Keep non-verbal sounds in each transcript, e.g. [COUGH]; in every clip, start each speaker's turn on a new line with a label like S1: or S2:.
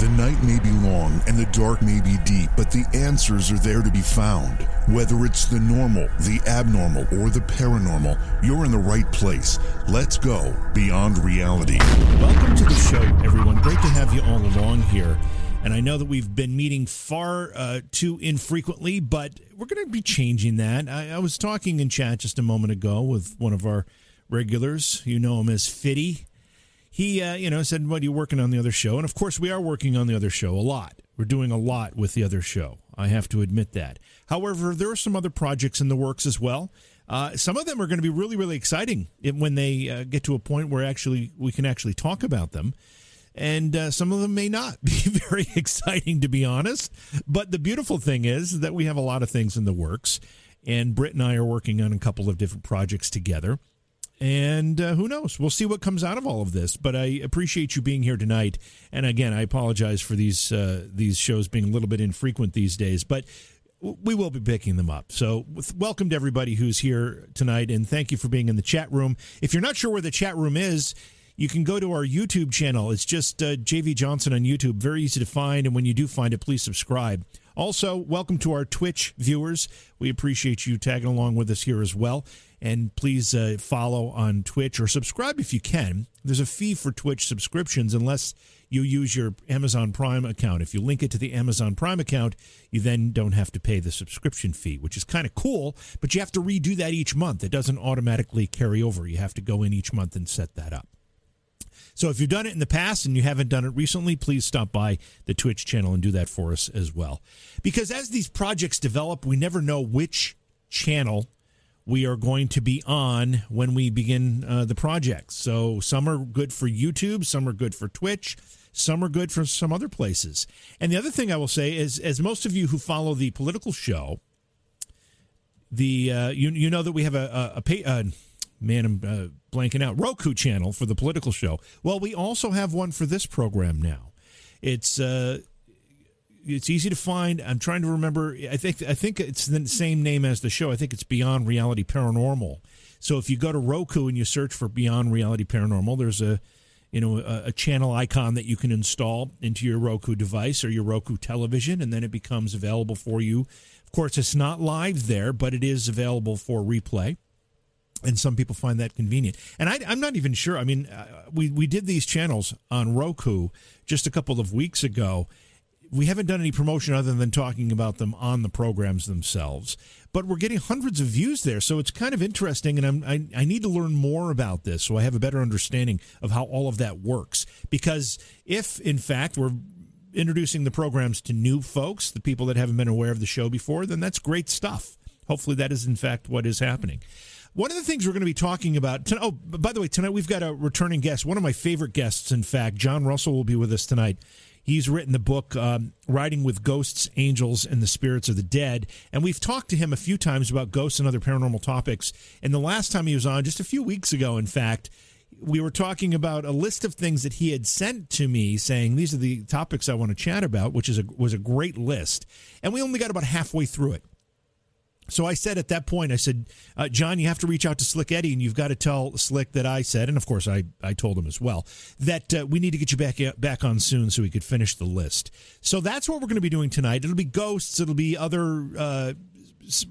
S1: The night may be long and the dark may be deep, but the answers are there to be found. Whether it's the normal, the abnormal, or the paranormal, you're in the right place. Let's go beyond reality.
S2: Welcome to the show, everyone. Great to have you all along here. And I know that we've been meeting far uh, too infrequently, but we're going to be changing that. I, I, was talking in chat just a moment ago with one of our regulars. You know him as Fitty he, uh, you know, said, "What are you working on the other show?" And of course, we are working on the other show a lot. We're doing a lot with the other show. I have to admit that. However, there are some other projects in the works as well. Uh, some of them are going to be really, really exciting when they uh, get to a point where actually we can actually talk about them. And uh, some of them may not [LAUGHS] be very exciting, to be honest. But the beautiful thing is that we have a lot of things in the works. And Britt and I are working on a couple of different projects together. And uh, who knows? We'll see what comes out of all of this. But I appreciate you being here tonight. And again, I apologize for these uh, these shows being a little bit infrequent these days, but we will be picking them up. So, welcome to everybody who's here tonight, and thank you for being in the chat room. If you're not sure where the chat room is, you can go to our YouTube channel. It's just uh, JV Johnson on YouTube. Very easy to find, and when you do find it, please subscribe. Also, welcome to our Twitch viewers. We appreciate you tagging along with us here as well. And please uh, follow on Twitch or subscribe if you can. There's a fee for Twitch subscriptions unless you use your Amazon Prime account. If you link it to the Amazon Prime account, you then don't have to pay the subscription fee, which is kind of cool, but you have to redo that each month. It doesn't automatically carry over. You have to go in each month and set that up. So if you've done it in the past and you haven't done it recently, please stop by the Twitch channel and do that for us as well. Because as these projects develop, we never know which channel we are going to be on when we begin uh, the project. So some are good for YouTube, some are good for Twitch, some are good for some other places. And the other thing I will say is, as most of you who follow the political show, the uh, you you know that we have a a, a pay, uh, man I'm uh, blanking out Roku channel for the political show. Well, we also have one for this program now. It's uh, it's easy to find. I'm trying to remember. I think I think it's the same name as the show. I think it's Beyond Reality Paranormal. So if you go to Roku and you search for Beyond Reality Paranormal, there's a you know a, a, channel icon that you can install into your Roku device or your Roku television, and then it becomes available for you. Of course, it's not live there, but it is available for replay. And some people find that convenient. And I, am not even sure. I mean, uh, we we did these channels on Roku just a couple of weeks ago, we haven't done any promotion other than talking about them on the programs themselves. But we're getting hundreds of views there, so it's kind of interesting, and I'm, I, I need to learn more about this so I have a better understanding of how all of that works. Because if, in fact, we're introducing the programs to new folks, the people that haven't been aware of the show before, then that's great stuff. Hopefully, that is in fact what is happening. One of the things we're going to be talking about. Tonight, oh, by the way, tonight we've got a returning guest. One of my favorite guests, in fact, John Russell will be with us tonight. He's written the book um, Riding with Ghosts, Angels, and the Spirits of the Dead. And we've talked to him a few times about ghosts and other paranormal topics. And the last time he was on, just a few weeks ago, in fact, we were talking about a list of things that he had sent to me saying these are the topics I want to chat about, which is a, was a great list. And we only got about halfway through it. So I said at that point, I said, uh, John, you have to reach out to Slick Eddie and you've got to tell Slick that I said, and of course I, I told him as well, that uh, we need to get you back back on soon so we could finish the list. So that's what we're going to be doing tonight. It'll be ghosts, it'll be other uh,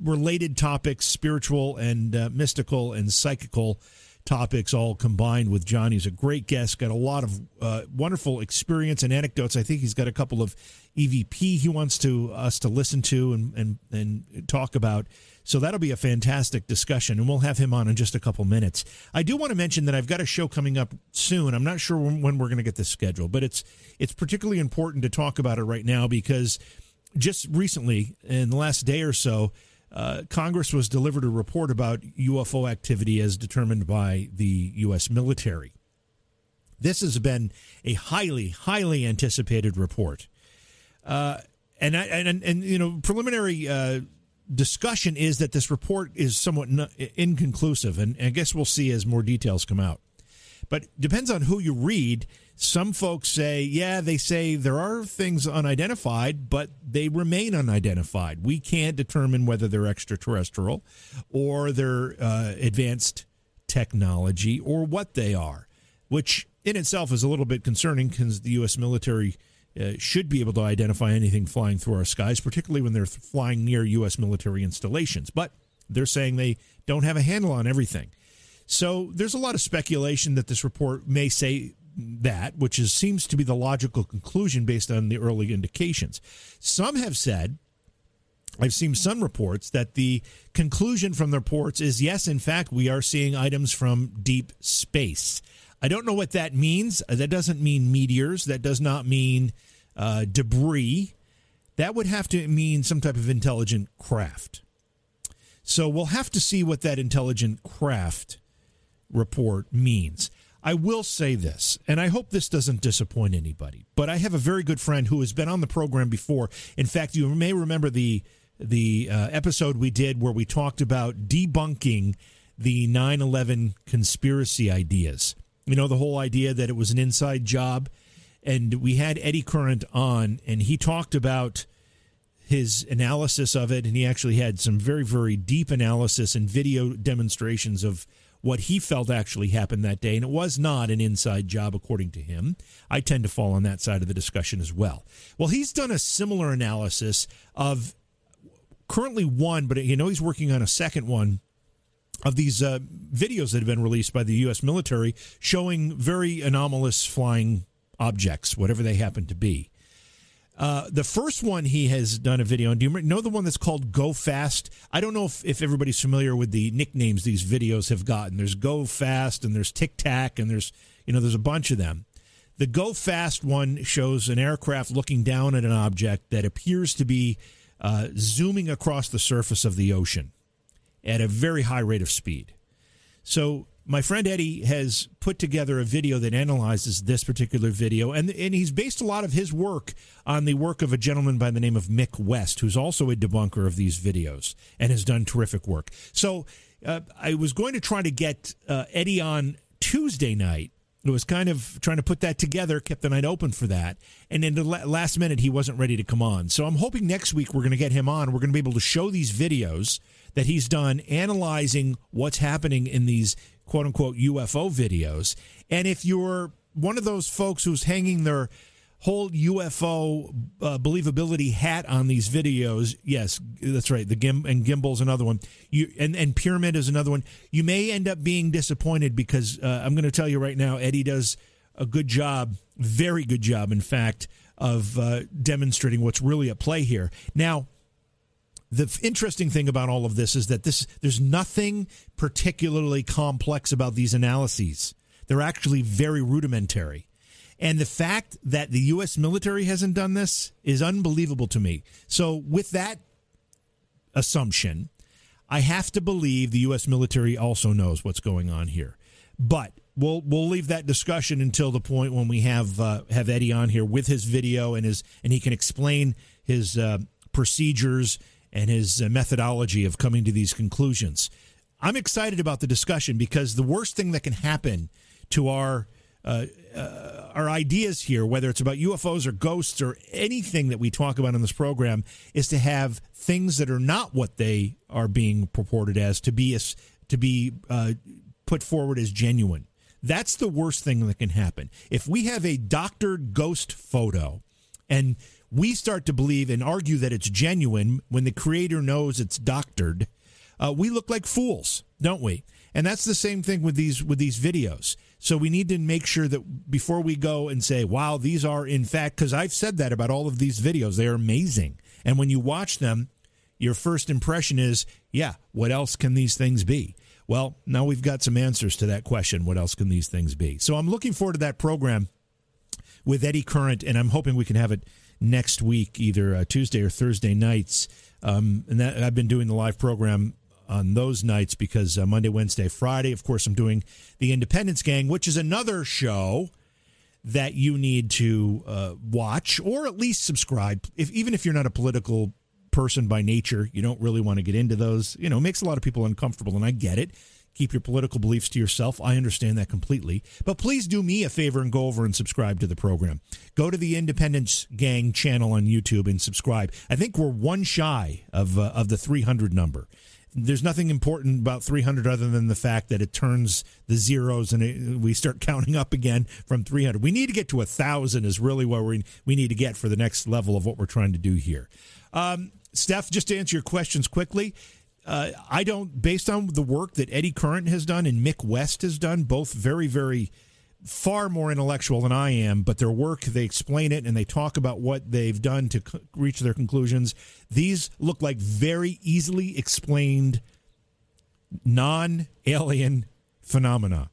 S2: related topics, spiritual and uh, mystical and psychical topics all combined with John. He's a great guest, got a lot of uh, wonderful experience and anecdotes. I think he's got a couple of EVP he wants to us to listen to and, and, and talk about. So that'll be a fantastic discussion, and we'll have him on in just a couple minutes. I do want to mention that I've got a show coming up soon. I'm not sure when, we're going to get this scheduled, but it's it's particularly important to talk about it right now because just recently, in the last day or so, uh, Congress was delivered a report about UFO activity as determined by the U.S. military. This has been a highly, highly anticipated report. Uh, and, and, and, you know, preliminary uh, discussion is that this report is somewhat inconclusive. And I guess we'll see as more details come out. But depends on who you read. Some folks say, yeah, they say there are things unidentified, but they remain unidentified. We can't determine whether they're extraterrestrial or they're uh, advanced technology or what they are, which in itself is a little bit concerning because the U.S. military uh, should be able to identify anything flying through our skies, particularly when they're flying near U.S. military installations. But they're saying they don't have a handle on everything. So there's a lot of speculation that this report may say that, which is seems to be the logical conclusion based on the early indications. Some have said I've seen some reports that the conclusion from the reports is yes, in fact, we are seeing items from deep space. I don't know what that means. That doesn't mean meteors. That does not mean uh, debris. That would have to mean some type of intelligent craft. So we'll have to see what that intelligent craft report means. I will say this, and I hope this doesn't disappoint anybody, but I have a very good friend who has been on the program before. In fact, you may remember the the uh, episode we did where we talked about debunking the 9 11 conspiracy ideas. You know, the whole idea that it was an inside job. And we had Eddie Current on, and he talked about his analysis of it. And he actually had some very, very deep analysis and video demonstrations of what he felt actually happened that day. And it was not an inside job, according to him. I tend to fall on that side of the discussion as well. Well, he's done a similar analysis of currently one, but you know he's working on a second one of these uh, videos that have been released by the U.S. military showing very anomalous flying objects, whatever they happen to be. Uh, the first one he has done a video on. Do you know the one that's called Go Fast? I don't know if, if everybody's familiar with the nicknames these videos have gotten. There's Go Fast and there's Tic Tac and there's you know there's a bunch of them. The Go Fast one shows an aircraft looking down at an object that appears to be uh, zooming across the surface of the ocean at a very high rate of speed. So my friend Eddie has put together a video that analyzes this particular video, and and he's based a lot of his work on the work of a gentleman by the name of Mick West, who's also a debunker of these videos and has done terrific work. So uh, I was going to try to get uh, Eddie on Tuesday night it was kind of trying to put that together, kept the night open for that. And in the last minute, he wasn't ready to come on. So I'm hoping next week we're going to get him on. We're going to be able to show these videos that he's done analyzing what's happening in these quote unquote UFO videos. And if you're one of those folks who's hanging their whole UFO uh, believability hat on these videos. Yes, that's right. The Gim and Gimbal's another one. You and and Pyramid is another one. You may end up being disappointed because uh, I'm going to tell you right now, Eddie does a good job, very good job, in fact, of uh, demonstrating what's really at play here. Now. The interesting thing about all of this is that this there's nothing particularly complex about these analyses. They're actually very rudimentary and the fact that the U.S. military hasn't done this is unbelievable to me. So, with that assumption, I have to believe the U.S. military also knows what's going on here. But we'll we'll leave that discussion until the point when we have uh, have Eddie on here with his video and his and he can explain his uh, procedures and his uh, methodology of coming to these conclusions. I'm excited about the discussion because the worst thing that can happen to our uh, uh, our ideas here, whether it's about UFOs or ghosts or anything that we talk about in this program, is to have things that are not what they are being purported as to be as, to be uh, put forward as genuine. That's the worst thing that can happen. If we have a doctored ghost photo and we start to believe and argue that it's genuine when the creator knows it's doctored, uh, we look like fools, don't we? And that's the same thing with these with these videos. So we need to make sure that before we go and say, wow, these are in fact, because I've said that about all of these videos, they are amazing. And when you watch them, your first impression is, yeah, what else can these things be? Well, now we've got some answers to that question. What else can these things be? So I'm looking forward to that program with Eddie Current, and I'm hoping we can have it next week, either uh, Tuesday or Thursday nights. Um, and that, I've been doing the live program on those nights because uh, Monday, Wednesday, Friday, of course, I'm doing the Independence Gang, which is another show that you need to uh, watch or at least subscribe. If even if you're not a political person by nature, you don't really want to get into those. You know, it makes a lot of people uncomfortable, and I get it. Keep your political beliefs to yourself. I understand that completely. But please do me a favor and go over and subscribe to the program. Go to the Independence Gang channel on YouTube and subscribe. I think we're one shy of uh, of the 300 number. there's nothing important about 300 other than the fact that it turns the zeros and it, we start [LAUGHS] counting up again from 300. We need to get to a thousand is really where we we need to get for the next level of what we're trying to do here. Um, Steph, just to answer your questions quickly. Uh, I don't, based on the work that Eddie Current has done and Mick West has done, both very, very far more intellectual than I am, but their work, they explain it and they talk about what they've done to reach their conclusions. These look like very easily explained non alien phenomena.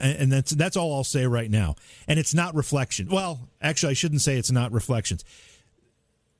S2: And that's that's all I'll say right now. And it's not reflection. Well, actually, I shouldn't say it's not reflections.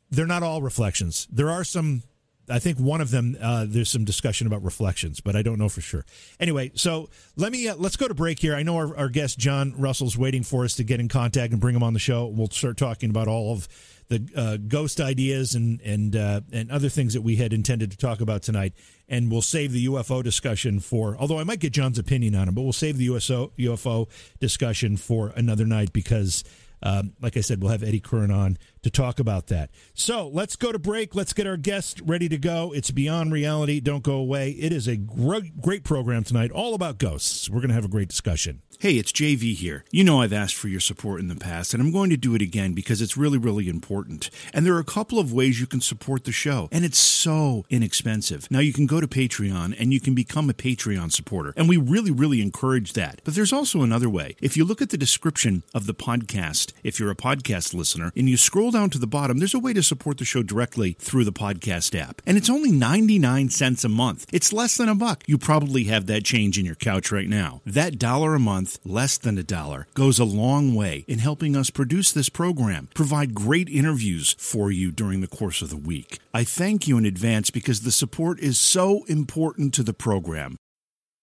S2: They're not all reflections. There are some I think one of them uh, there's some discussion about reflections, but I don't know for sure. Anyway, so let me uh, let's go to break here. I know our, our guest John Russell's waiting for us to get in contact and bring him on the show. We'll start talking about all of the uh, ghost ideas and and uh, and other things that we had intended to talk about tonight. And we'll save the UFO discussion for. Although I might get John's opinion on it, but we'll save the USO, UFO discussion for another night because um, like I said, we'll have Eddie Current on to talk about that. So let's go to break. Let's get our guest ready to go. It's Beyond Reality. Don't go away. It is a great, great program tonight, all about ghosts. We're going to have a great discussion.
S3: Hey, it's JV here. You know I've asked for your support in the past, and I'm going to do it again because it's really, really important. And there are a couple of ways you can support the show, and it's so inexpensive. Now, you can go to Patreon and you can become a Patreon supporter, and we really, really encourage that. But there's also another way. If you look at the description of the podcast, if you're a podcast listener, and you scroll down to the bottom, there's a way to support the show directly through the podcast app. And it's only 99 cents a month. It's less than a buck. You probably have that change in your couch right now. That dollar a month less than a dollar, goes a long way in helping us produce this program, provide great interviews for you during the course of the week. I thank you in advance because the support is so important to the program.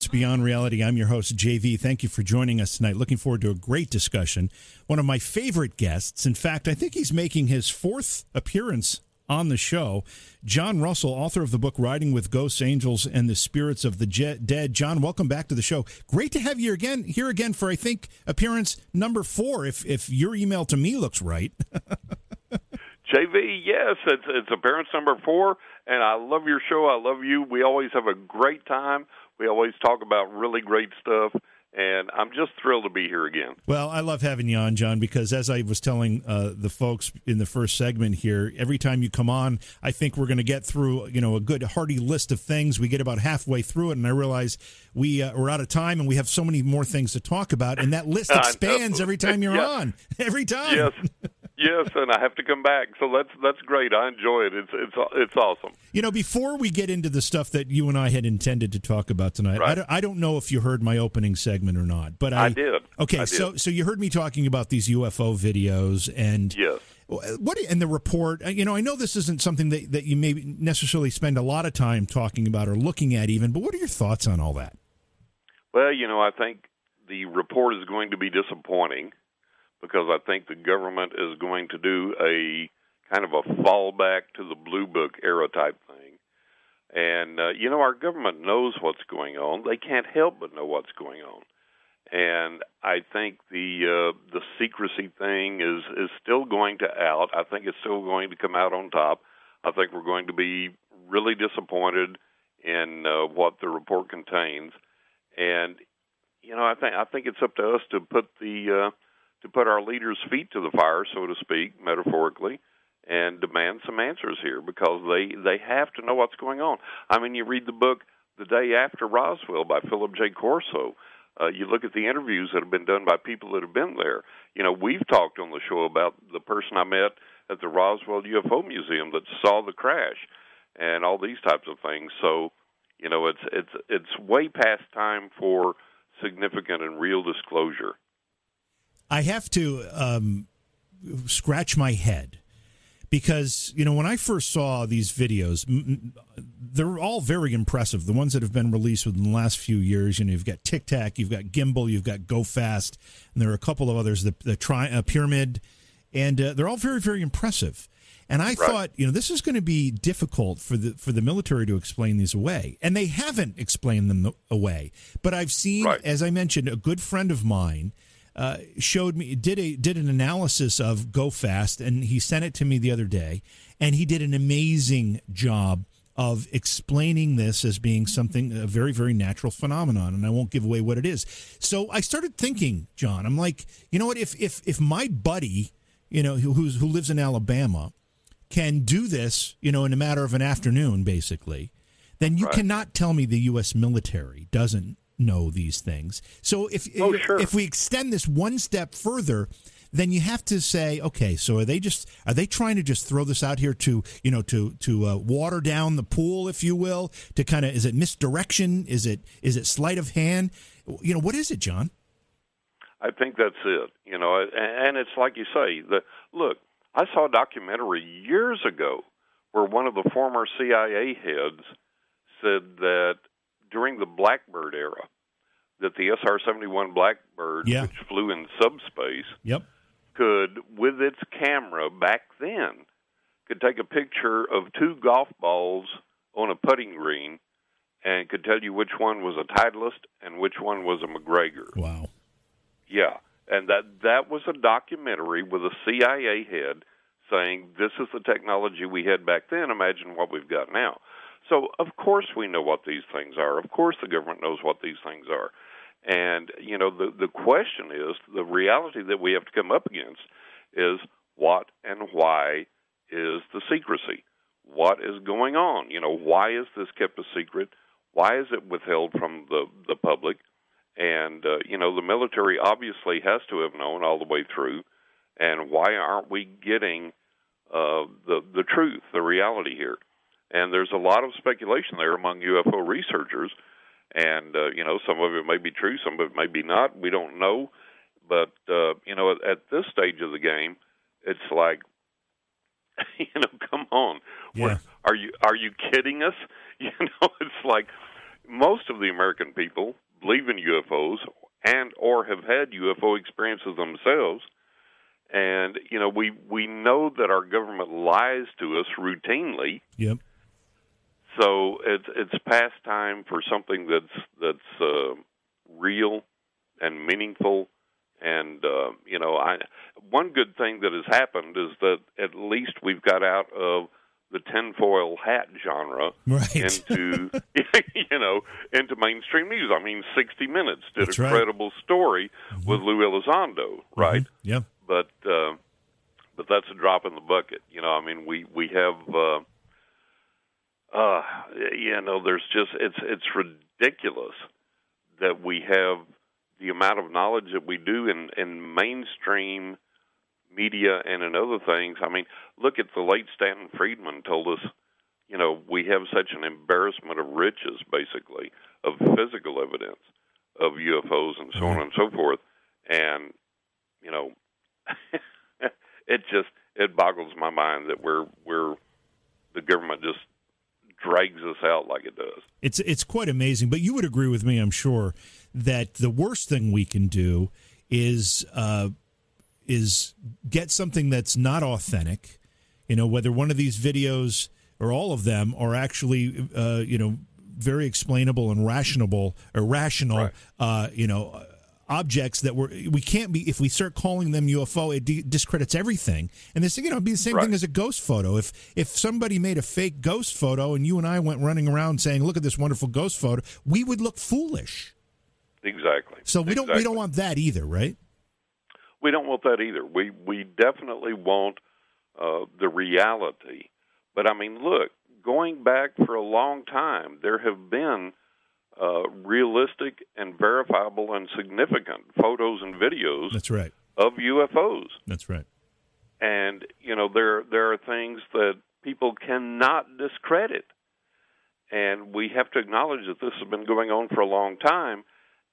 S2: It's Beyond Reality. I'm your host, JV. Thank you for joining us tonight. Looking forward to a great discussion. One of my favorite guests. In fact, I think he's making his fourth appearance on the show. John Russell, author of the book Riding with Ghosts, Angels, and the Spirits of the Dead. John, welcome back to the show. Great to have you again here again for I think appearance number four, if if your email to me looks right. [LAUGHS]
S4: JV, yes, it's it's appearance number four, and I love your show. I love you. We always have a great time we always talk about really great stuff and I'm just thrilled to be here again.
S2: Well, I love having you on, John, because as I was telling uh, the folks in the first segment here, every time you come on, I think we're going to get through, you know, a good hearty list of things. We get about halfway through it, and I realize we uh, we're out of time, and we have so many more things to talk about, and that list [LAUGHS] expands every time you're
S4: yes.
S2: on. [LAUGHS] Every time.
S4: Yes. Yes, and I have to come back. So that's that's great. I enjoy it. It's it's it's awesome.
S2: You know, before we get into the stuff that you and I had intended to talk about tonight,
S4: right.
S2: I, don't, I don't know if you heard my opening segment or not, but I,
S4: I did.
S2: Okay,
S4: I
S2: so
S4: did.
S2: so you heard me talking about these UFO videos and
S4: yes.
S2: What and the report? Uh, you know, I know this isn't something that, that you maybe necessarily spend a lot of time talking about or looking at, even. But what are your thoughts on all that?
S4: Well, you know, I think the report is going to be disappointing because I think the government is going to do a kind of a fallback to the blue book era type thing. And uh, you know, our government knows what's going on. They can't help but know what's going on. And I think the uh, the secrecy thing is is still going to out. I think it's still going to come out on top. I think we're going to be really disappointed in uh, what the report contains. And you know, I think I think it's up to us to put the uh, to put our leaders' feet to the fire, so to speak, metaphorically, and demand some answers here because they they have to know what's going on. I mean, you read the book The Day After Roswell by Philip J. Corso. Uh, you look at the interviews that have been done by people that have been there. You know, we've talked on the show about the person I met at the Roswell UFO Museum that saw the crash, and all these types of things. So, you know, it's it's it's way past time for significant and real disclosure.
S2: I have to um, scratch my head because you know when I first saw these videos, they're all very impressive. The ones that have been released within the last few years, you know, you've got Tic Tac, you've got Gimbal, you've got Go Fast, and there are a couple of others, the the tri- uh, Pyramid, and uh, they're all very very impressive. And I right. thought, you know, this is going to be difficult for the for the military to explain these away, and they haven't explained them away. But I've seen, right. as I mentioned, a good friend of mine uh, showed me did a did an analysis of Go Fast, and he sent it to me the other day, and he did an amazing job of explaining this as being something a very very natural phenomenon and I won't give away what it is. So I started thinking, John, I'm like, you know what if if if my buddy, you know, who's who lives in Alabama can do this, you know, in a matter of an afternoon basically, then you right. cannot tell me the US military doesn't know these things. So if
S4: oh,
S2: if,
S4: sure.
S2: if we extend this one step further, then you have to say, okay, so are they just are they trying to just throw this out here to you know to to uh, water down the pool, if you will, to kind of is it misdirection? Is it is it sleight of hand? You know, what is it, John?
S4: I think that's it. You know, and it's like you say. The look, I saw a documentary years ago where one of the former CIA heads said that during the Blackbird era, that the SR-71 Blackbird,
S2: yeah.
S4: which flew in subspace,
S2: yep.
S4: could, with its camera back then, could take a picture of two golf balls on a putting green and could tell you which one was a Titleist and which one was a MacGregor.
S2: Wow.
S4: Yeah, and that that was a documentary with a CIA head saying this is the technology we had back then. Imagine what we've got now. So of course we know what these things are. Of course the government knows what these things are. And you know the the question is the reality that we have to come up against is what and why is the secrecy? What is going on? You know, why is this kept a secret? Why is it withheld from the the public? And uh, you know, the military obviously has to have known all the way through. And why aren't we getting uh, the the truth, the reality here? And there's a lot of speculation there among UFO researchers, and uh, you know, some of it may be true, some of it may be not. We don't know, but uh, you know, at, at this stage of the game, it's like, [LAUGHS] you know, come on,
S2: yeah.
S4: are you are you kidding us? [LAUGHS] You know, it's like most of the American people believe in UFOs and or have had UFO experiences themselves. And you know, we we know that our government lies to us routinely.
S2: Yep.
S4: So it's it's past time for something that's that's uh, real and meaningful. And uh, you know, I one good thing that has happened is that at least we've got out of the tinfoil hat genre
S2: right.
S4: into [LAUGHS] you know into mainstream news. I mean, 60 Minutes did
S2: That's
S4: a
S2: right.
S4: credible story mm-hmm. with Lou Elizondo, right?
S2: Mm-hmm. Yeah.
S4: But uh, but that's a drop in the bucket. You know, I mean, we we have. Uh, uh, you know, there's just it's it's ridiculous that we have the amount of knowledge that we do in in mainstream media and in other things. I mean, look at the late Stanton Friedman told us, you know, we have such an embarrassment of riches, basically, of physical evidence of UFOs and so on and so forth. And, you know, [LAUGHS] it just it boggles my mind that we're we're the government just drags us out like it does.
S2: It's it's quite amazing, but you would agree with me, I'm sure, that the worst thing we can do is uh, is get something that's not authentic. You know, whether one of these videos or all of them are actually, uh, you know, very explainable and rational or rational.
S4: Right.
S2: Uh, you know objects that were we can't be if we start calling them UFO it discredits everything. And this thing, you know it'd be the same
S4: right.
S2: thing as a ghost photo. If if somebody made a fake ghost photo and you and I went running around saying look at this wonderful ghost photo we would look foolish.
S4: Exactly.
S2: So we
S4: exactly.
S2: don't we don't want that either right?
S4: We don't want that either. We we definitely want uh, the reality. But I mean look going back for a long time there have been uh, realistic and verifiable and significant photos and videos.
S2: That's right.
S4: Of UFOs.
S2: That's right.
S4: And you know there there are things that people cannot discredit, and we have to acknowledge that this has been going on for a long time.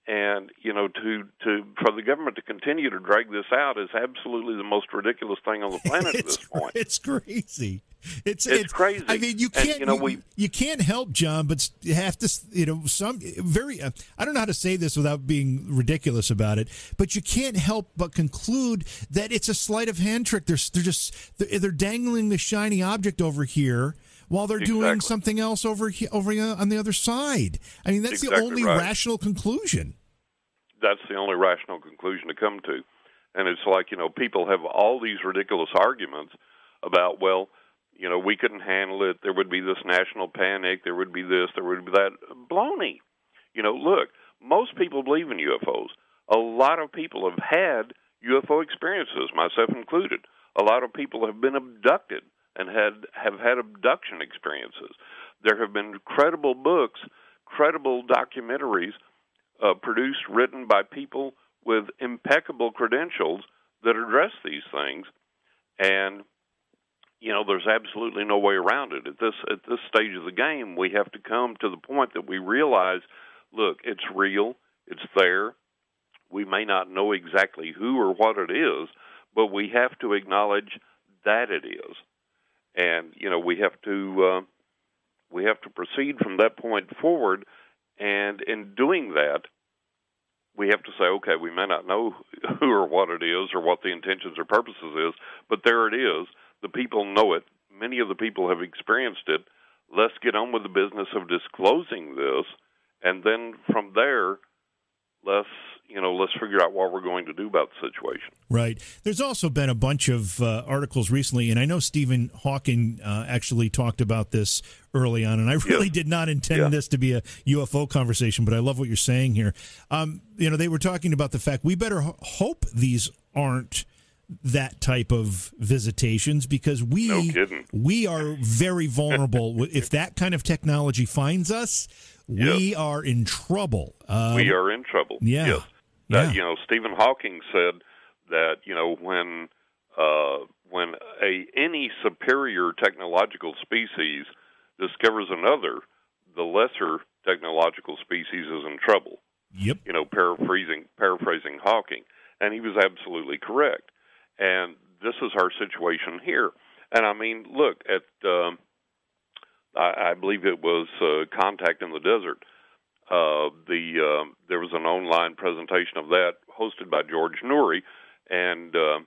S4: and you know to to for the government to continue to drag this out is absolutely the most ridiculous thing on the [LAUGHS] planet at this point.
S2: It's crazy. It's,
S4: it's, it's crazy.
S2: I mean, you can't
S4: and, you know
S2: you,
S4: we
S2: you can't help John, but you have to you know some very. Uh, I don't know how to say this without being ridiculous about it, but you can't help but conclude that it's a sleight of hand trick. They're they're just they're, they're dangling the shiny object over here while they're
S4: exactly.
S2: doing something else over here, over on the other side. I mean, that's
S4: exactly
S2: the only
S4: right.
S2: rational conclusion.
S4: That's the only rational conclusion to come to. And it's like, you know, people have all these ridiculous arguments about, well, you know, we couldn't handle it. There would be this national panic. There would be this. There would be that. Baloney. You know, look, most people believe in UFOs. A lot of people have had UFO experiences, myself included. A lot of people have been abducted and had have had abduction experiences. There have been credible books, credible documentaries uh, produced, written by people with impeccable credentials that address these things, and you know there's absolutely no way around it. At this at this stage of the game, we have to come to the point that we realize, look, it's real, it's there. We may not know exactly who or what it is, but we have to acknowledge that it is and you know we have to uh, we have to proceed from that point forward. And in doing that, we have to say, okay, we may not know who or what it is or what the intentions or purposes is, but there it is. The people know it. Many of the people have experienced it. Let's get on with the business of disclosing this, and then from there, let's you know let's figure out what we're going to do about the situation.
S2: Right. There's also been a bunch of uh, articles recently, and I know Stephen Hawking uh, actually talked about this early on, and I [LAUGHS] really
S4: yes.
S2: did not intend
S4: yeah.
S2: this to be a UFO conversation, but I love what you're saying here. Um, you know, they were talking about the fact we better ho- hope these aren't that type of visitations because we
S4: no
S2: we are very vulnerable. [LAUGHS] If that kind of technology finds us we
S4: yes.
S2: are in trouble. Uh,
S4: we are in trouble.
S2: Yeah.
S4: Yes.
S2: Yeah.
S4: you know Stephen Hawking said that you know when uh, when a any superior technological species discovers another the lesser technological species is in trouble.
S2: Yep.
S4: You know paraphrasing paraphrasing Hawking. And he was absolutely correct and this is our situation here. And I mean, look at um, I, I believe it was uh, Contact in the Desert. Uh, the uh, there was an online presentation of that hosted by George Noory, and uh,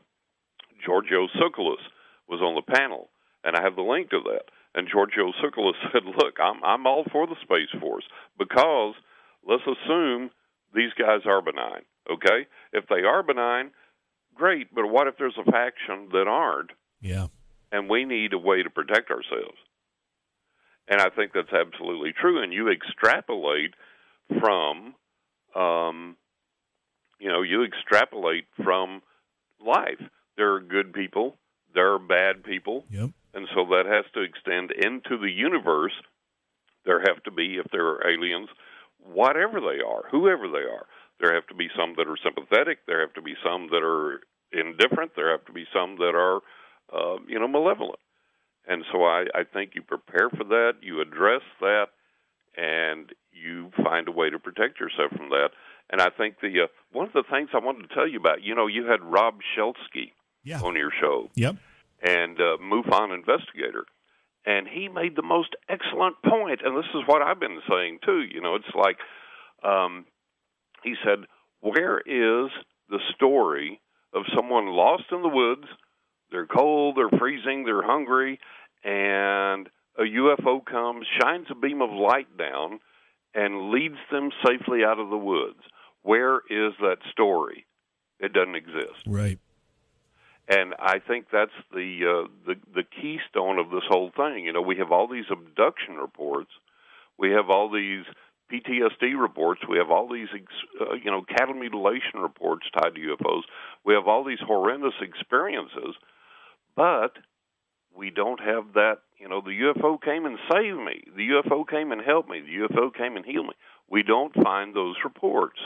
S4: Giorgio Tsoukalos was on the panel, and I have the link to that. And Giorgio Tsoukalos [LAUGHS] said, "Look, I'm I'm all for the Space Force because let's assume these guys are benign. Okay, if they are benign, great, but what if there's a faction that aren't?
S2: Yeah.
S4: And we need a way to protect ourselves. And I think that's absolutely true. And you extrapolate from, um, you know, you extrapolate from life. There are good people, there are bad people.
S2: Yep.
S4: And so that has to extend into the universe. There have to be, if there are aliens, whatever they are, whoever they are. There have to be some that are sympathetic. There have to be some that are indifferent. There have to be some that are, uh, you know, malevolent. And so I, I think you prepare for that, you address that, and you find a way to protect yourself from that. And I think the uh, one of the things I wanted to tell you about, you know, you had Rob Shelsky
S2: yeah.
S4: on your show,
S2: Yep.
S4: and uh, MUFON investigator, and he made the most excellent point. And this is what I've been saying too. You know, it's like um, he said, "Where is the story of someone lost in the woods? They're cold, they're freezing, they're hungry, and a UFO comes, shines a beam of light down, and leads them safely out of the woods. Where is that story? It doesn't exist.
S2: Right.
S4: And I think that's the uh, the the keystone of this whole thing. You know, we have all these abduction reports, we have all these PTSD reports, we have all these uh, you know cattle mutilation reports tied to UFOs. We have all these horrendous experiences, but we don't have that. You know, the UFO came and saved me. The UFO came and helped me. The UFO came and healed me. We don't find those reports.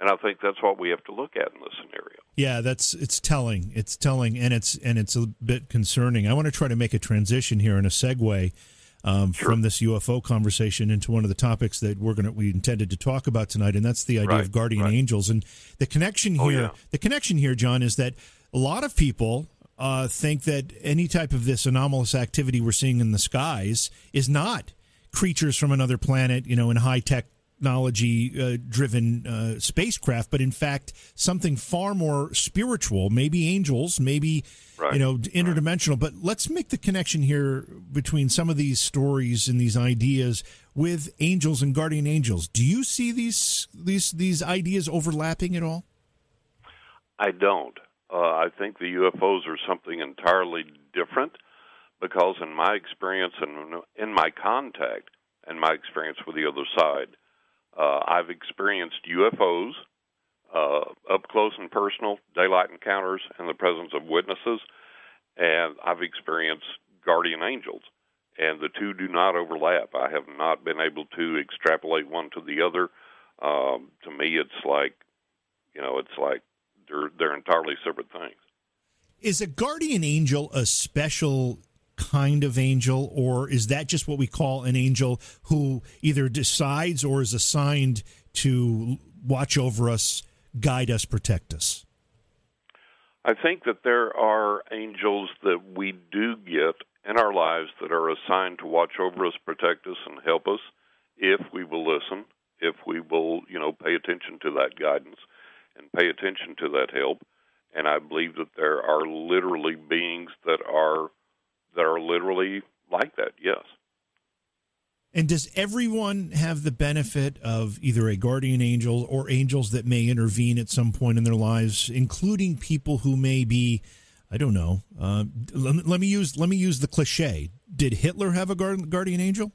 S4: And I think that's what we have to look at in this scenario.
S2: Yeah, that's it's telling. It's telling, and it's and it's a bit concerning. I want to try to make a transition here and a segue um, sure. from this UFO conversation into one of the topics that we're going to we intended to talk about tonight, and that's the idea
S4: right,
S2: of guardian
S4: right.
S2: angels. And the connection
S4: oh,
S2: here,
S4: oh, yeah.
S2: the connection here, John, is that a lot of people uh, think that any type of this anomalous activity we're seeing in the skies is not creatures from another planet, you know, in high tech technology uh, driven uh, spacecraft, but in fact something far more spiritual, maybe angels, maybe
S4: right.
S2: you know interdimensional. Right. But let's make the connection here between some of these stories and these ideas with angels and guardian angels. Do you see these these these ideas overlapping at all?
S4: I don't. Uh, I think the UFOs are something entirely different because, in my experience and in my contact and my experience with the other side, uh, I've experienced UFOs uh, up close and personal, daylight encounters, and the presence of witnesses, and I've experienced guardian angels, and the two do not overlap. I have not been able to extrapolate one to the other. Um, to me, it's like, you know, it's like they're they're entirely separate things.
S2: Is a guardian angel a special kind of angel, or is that just what we call an angel who either decides or is assigned to watch over us, guide us, protect us?
S4: I think that there are angels that we do get in our lives that are assigned to watch over us, protect us, and help us if we will listen, if we will, you know, pay attention to that guidance and pay attention to that help. And I believe that there are literally beings that are that are literally like that. Yes.
S2: And does everyone have the benefit of either a guardian angel or angels that may intervene at some point in their lives, including people who may be, I don't know. Uh, let, let, me use let me use the cliche. Did Hitler have a guardian angel?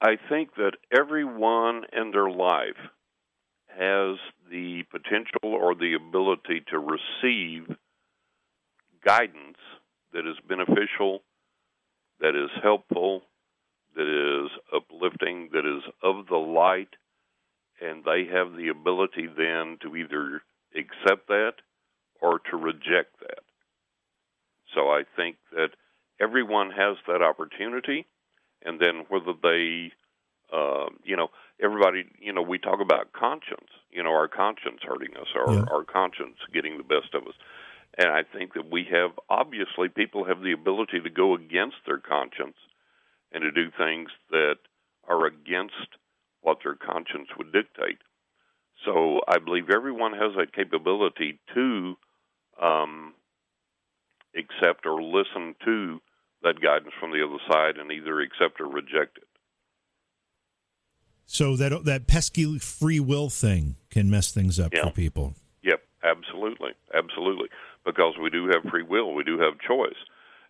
S4: I think that everyone in their life has the potential or the ability to receive guidance that is beneficial, that is helpful, that is uplifting, that is of the light, and they have the ability then to either accept that or to reject that. So I think that everyone has that opportunity, and then whether they, uh, you know, everybody, you know, we talk about conscience, you know, our conscience hurting us, or yeah. our conscience getting the best of us. And I think that we have, obviously, people have the ability to go against their conscience and to do things that are against what their conscience would dictate. So I believe everyone has that capability to um, accept or listen to that guidance from the other side and either accept or reject it.
S2: So that that pesky free will thing can mess things up
S4: yeah.
S2: for people.
S4: Yep, absolutely, absolutely because we do have free will, we do have choice,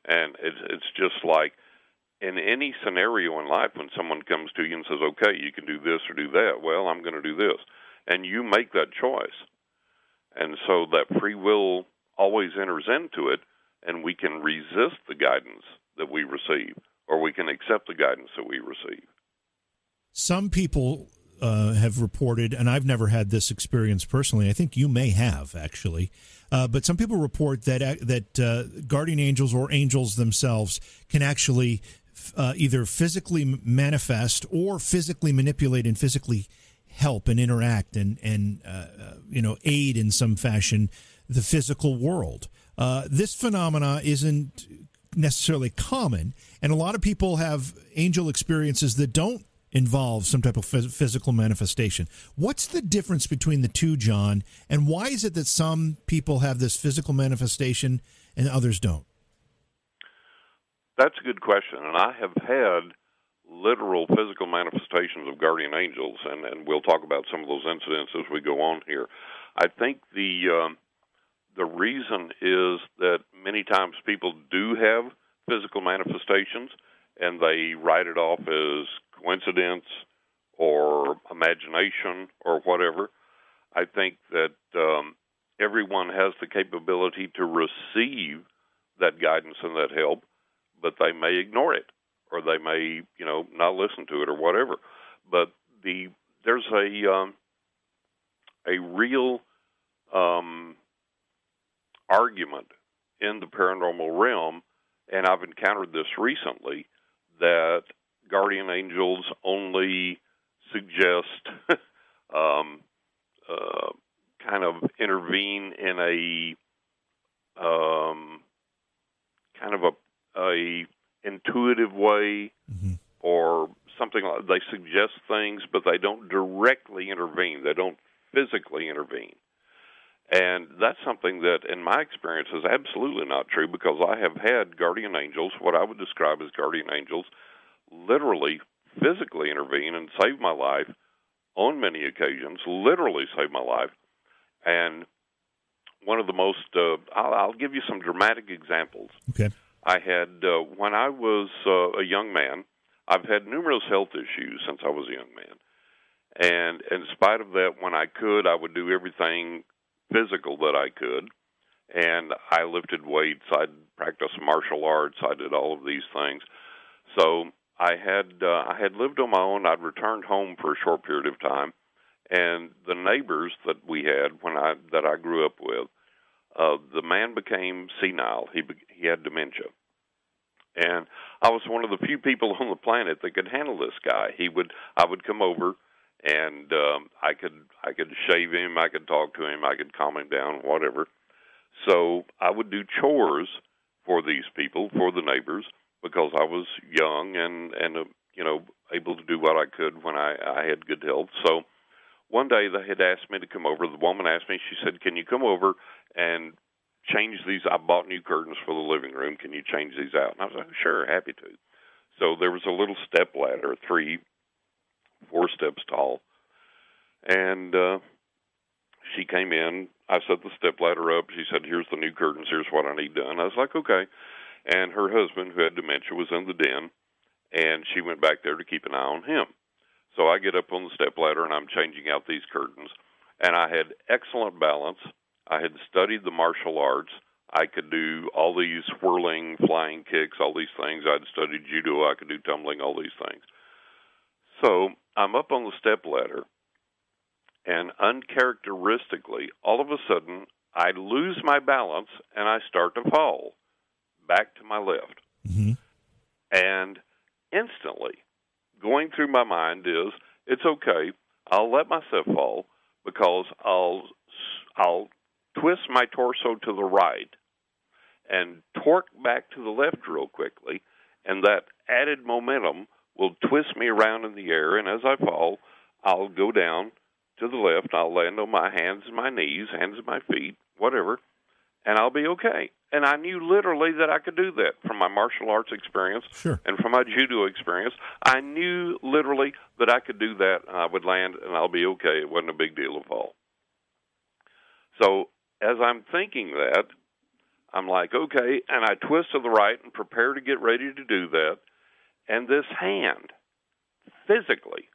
S4: and it's it's just like in any scenario in life when someone comes to you and says, "Okay, you can do this or do that," well, I'm going to do this, and you make that choice, and so that free will always enters into it, and we can resist the guidance that we receive, or we can accept the guidance that we receive.
S2: Some people uh, have reported, and I've never had this experience personally. I think you may have actually, uh, but some people report that uh, that guardian angels or angels themselves can actually uh, either physically manifest or physically manipulate and physically help and interact and and uh, you know aid in some fashion the physical world. this phenomena isn't necessarily common, and a lot of people have angel experiences that don't involves some type of physical manifestation. What's the difference between the two, John, and why is it that some people have this physical manifestation and others don't?
S4: That's a good question, and I have had literal physical manifestations of guardian angels, and, and we'll talk about some of those incidents as we go on here. I think the um, the reason is that many times people do have physical manifestations, and they write it off as coincidence or imagination or whatever. I think that um, everyone has the capability to receive that guidance and that help, but they may ignore it or they may, you know, not listen to it or whatever. But the there's a um, a real um, argument in the paranormal realm and I've encountered this recently that guardian angels only suggest [LAUGHS] um, uh, kind of intervene in a um, kind of a, a intuitive way mm-hmm. or something like they suggest things but they don't directly intervene they don't physically intervene and that's something that in my experience is absolutely not true because i have had guardian angels what i would describe as guardian angels literally physically intervene and save my life on many occasions literally save my life and one of the most uh, I'll, I'll give you some dramatic examples
S2: okay
S4: I had uh, when I was uh, a young man. I've had numerous health issues since I was a young man, and in spite of that, when I could, I would do everything physical that I could, and I lifted weights. I'd practice martial arts. I did all of these things. So I had uh, I had lived on my own. I'd returned home for a short period of time, and the neighbors that we had when I that I grew up with uh, the man became senile. He he had dementia, and I was one of the few people [LAUGHS] on the planet that could handle this guy. He would I would come over, and um, I could I could shave him, I could talk to him, I could calm him down, whatever. So I would do chores for these people, for the neighbors, because I was young and and uh, you know able to do what I could when I I had good health. So one day they had asked me to come over. The woman asked me, she said, Can you come over and change these? I bought new curtains for the living room. Can you change these out? And I was like, Sure, happy to. So there was a little step ladder, three, four steps tall. And uh, she came in. I set the step ladder up. She said, Here's the new curtains. Here's what I need done. I was like, Okay. And her husband, who had dementia, was in the den. And she went back there to keep an eye on him. So I get up on the step ladder and I'm changing out these curtains. And I had excellent balance. I had studied the martial arts. I could do all these whirling, flying kicks, all these things. I'd studied judo. I could do tumbling, all these things. So I'm up on the step ladder, and uncharacteristically, all of a sudden, I lose my balance and I start to fall back to my left.
S2: Mm-hmm.
S4: And instantly, going through my mind is it's okay. I'll let myself fall because I'll I'll twist my torso to the right and torque back to the left real quickly, and that added momentum will twist me around in the air. And as I fall, I'll go down to the left. I'll land on my hands and my knees, hands and my feet, whatever, and I'll be okay. And I knew literally that I could do that from my martial arts experience
S2: sure.
S4: and from my judo experience. I knew literally that I could do that and I would land and I'll be okay. It wasn't a big deal at all. So as I'm thinking that, I'm like, okay, and I twist to the right and prepare to get ready to do that. And this hand physically,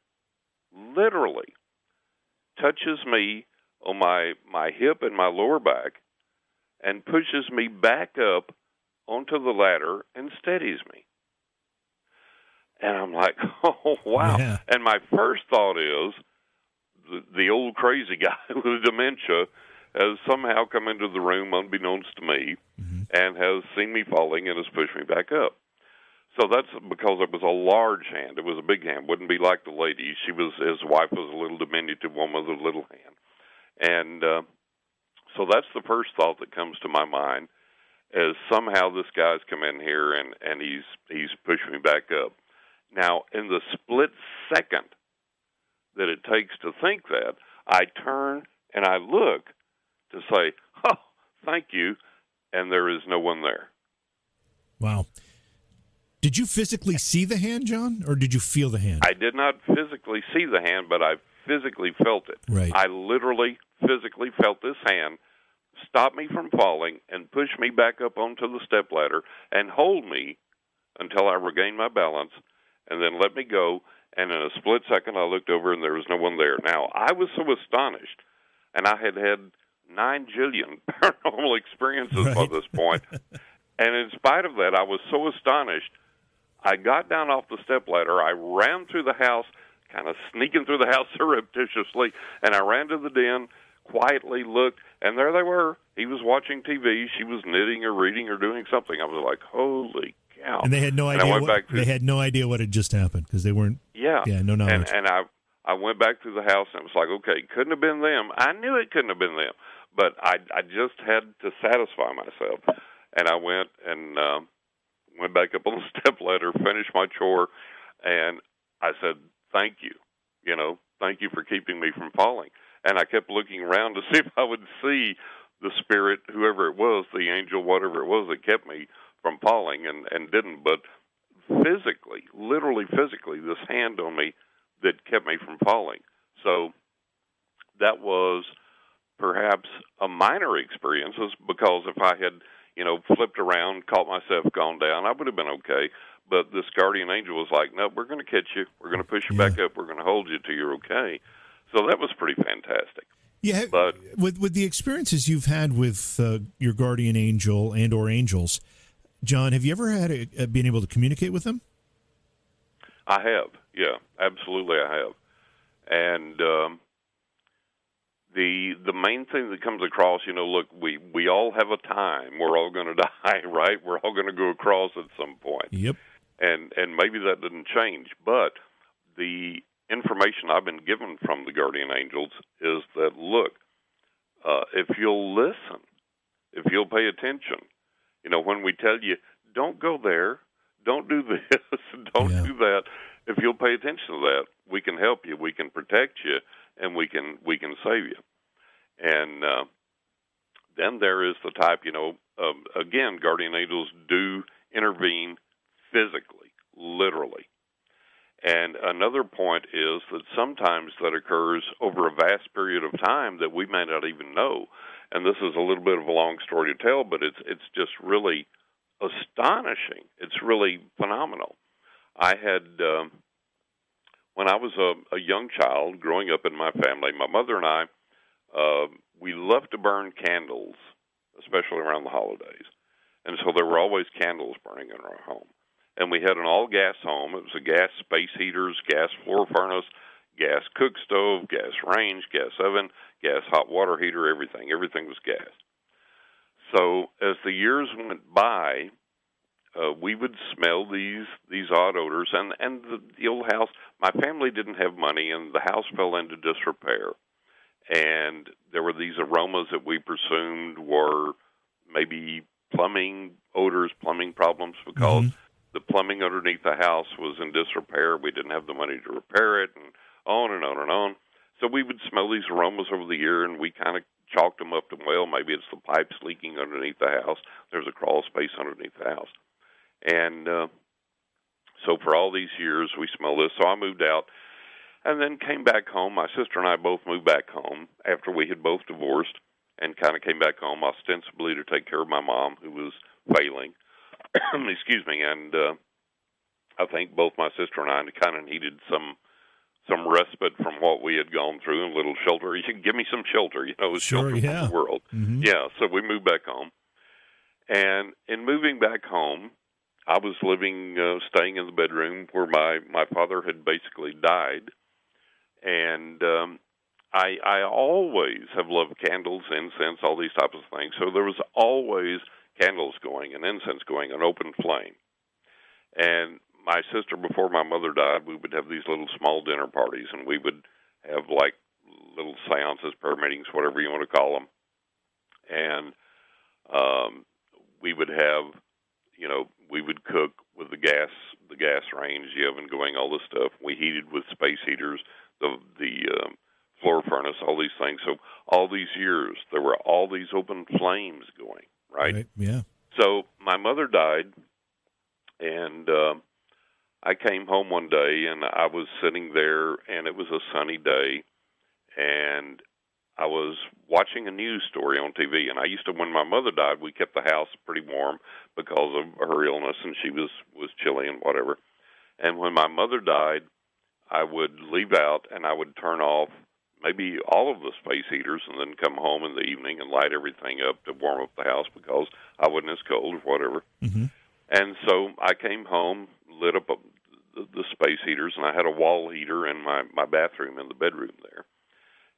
S4: literally, touches me on my, my hip and my lower back and pushes me back up onto the ladder and steadies me. And I'm like, [LAUGHS] oh, wow.
S2: Yeah.
S4: And my first thought is the, the old crazy [LAUGHS] guy with dementia has somehow come into the room unbeknownst to me
S2: mm-hmm.
S4: and has seen me falling and has pushed me back up. So that's because it was a large hand. It was a big hand. Wouldn't be like the lady. She was his wife was a little diminutive woman with a little hand, and uh, so that's the first thought that comes to my mind is somehow this guy's come in here and and he's he's pushed me back up. Now, in the split second that it takes to think that, I turn and I look to say, "Oh, thank you," and there is no one there.
S2: Wow. Did you physically see the hand, John, or did you feel the hand?
S4: I did not physically see the hand, but I physically felt it.
S2: Right.
S4: I literally physically felt this hand stop me from falling and push me back up onto the step ladder and hold me until I regained my balance and then let me go. And in a split second, I looked over and there was no one there. Now, I was so astonished, and I had had nine jillion [LAUGHS] paranormal experiences
S2: right.
S4: by this point. and in spite of that, I was so astonished. I got down off the step ladder. I ran through the house, kind of sneaking through the house [LAUGHS] surreptitiously, and I ran to the den quietly looked, And there they were. He was watching TV. She was knitting or reading or doing something. I was like, "Holy cow!"
S2: And they had no idea. What, they had no idea what had just happened because they weren't.
S4: Yeah,
S2: yeah, no knowledge.
S4: And, and I, I went back to the house and it was like, okay, couldn't have been them. I knew it couldn't have been them, but I, I just had to satisfy myself. And I went and uh, went back up [LAUGHS] on the step ladder, finished my chore, and I said, "Thank you, you know, thank you for keeping me from falling." And I kept looking around to [LAUGHS] see if I would see the spirit, whoever it was, the angel, whatever it was that kept me from falling, and and didn't. But physically, literally physically, this hand on me that kept me from falling. So that was perhaps a minor experience because if I had, you know, flipped around, caught myself, gone down, I would have been okay. But this guardian angel was like, "No, we're going to catch you. We're going to push you yeah. back up. We're going to hold you till you're okay." So that was pretty fantastic.
S2: Yeah, but with with the experiences you've had with uh, your guardian angel and or angels, John, have you ever had a, been able to communicate with them?
S4: I have, yeah, absolutely, I have, and um, the the main thing that comes across, you know, look, we we all have a time. We're all going [LAUGHS] to die, right? We're all going to go across at some point.
S2: Yep.
S4: And and maybe that didn't change, but the information I've been given from the guardian angels is that look, uh, if you'll listen, if you'll pay attention, you know, when we tell you don't go there, don't do [LAUGHS] this, don't yeah. do that. If you'll pay attention to that, we can help you, we can protect you, and we can we can save you. And uh, then there is the type, you know, um, again, guardian angels do intervene physically, literally. And another point is that sometimes that occurs over a vast period of time that we may not even know. And this is a little bit of a long story to tell, but it's it's just really astonishing. It's really phenomenal. I had um, when I was a, a young child growing up in my family, my mother and I uh, we loved to burn candles, especially around the holidays, and so there were always candles burning in our home. And we had an all gas home. It was a gas space heaters, gas floor furnace, gas cook stove, gas range, gas oven, gas hot water heater, everything. Everything was gas. So as the years went by, uh, we would smell these these odd odors, and and the, the old house. My family didn't have money, and the house fell into disrepair. And there were these aromas that we presumed were maybe plumbing odors, plumbing problems, because mm-hmm. The plumbing underneath the house was in disrepair. We didn't have the money to repair it, and on and on and on. So we would smell these aromas over the year, and we kind of chalked them up to well, maybe it's the pipes leaking underneath the house. There's a crawl space underneath the house, and uh, so for all these years we smelled this. So I moved out, and then came back home. My sister and I both moved back home after we had both divorced, and kind of came back home ostensibly to take care of my mom who was failing. [COUGHS] Excuse me, and uh, I think both my sister and I kind of needed some some respite from what we had gone through and a little shelter. You can give me some shelter, you know,
S2: sure,
S4: shelter
S2: yeah.
S4: from the world.
S2: Mm-hmm.
S4: Yeah, so we moved back home. And in moving back home, I was living, uh, staying in the bedroom where my my father had basically died, and um, I I always have loved candles, incense, all these types of things. So there was always candles going and incense going, an open flame. And my sister before my mother died, we would have these little small dinner parties, and we would have like little seances, prayer meetings, whatever you want to call them, and um, we would have, you know, we would cook with the gas, the gas range, the oven going, all this stuff. We heated with space heaters, the the um, floor furnace, all these things. So all these years, there were all these open flames going, right? right
S2: yeah.
S4: So my mother died, and uh, I came home one day and I was sitting there and it was a sunny day and I was watching a news story on TV and I used to when my mother died we kept the house pretty warm because of her illness and she was was chilly and whatever. And when my mother died, I would leave out and I would turn off maybe all of the space heaters and then come home in the evening and light everything up to warm up the house because I wasn't as cold or whatever.
S2: Mm-hmm.
S4: And so I came home, lit up the, the space heaters, and I had a wall heater in my my bathroom in the bedroom there.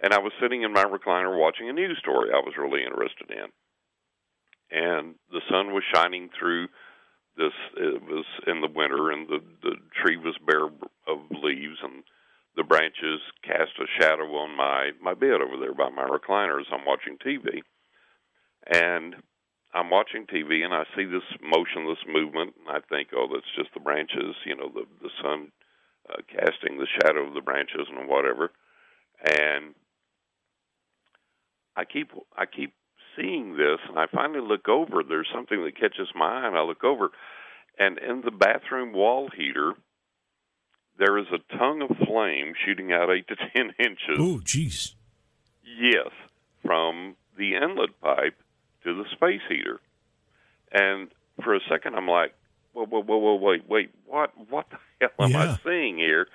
S4: and I was sitting in my recliner watching a news story I was really interested in. And the sun was shining through this it was in the winter and the the tree was bare of leaves and the branches cast a shadow on my my bed over there by my recliner as I'm watching TV. And I'm watching TV and I see this motionless movement and I think, oh, that's just the branches, you know, the the sun uh, casting the shadow of the branches and whatever. And I keep I keep seeing this, and I finally look over. There's something that catches my eye, and I look over, and in the bathroom wall heater, there is a tongue of flame shooting out eight to ten [LAUGHS] inches.
S2: Oh, jeez.
S4: Yes, from the inlet pipe to the space heater, and for a second, I'm like, whoa, whoa, whoa, whoa, wait, wait, what, what the hell am
S2: Yeah.
S4: I seeing here?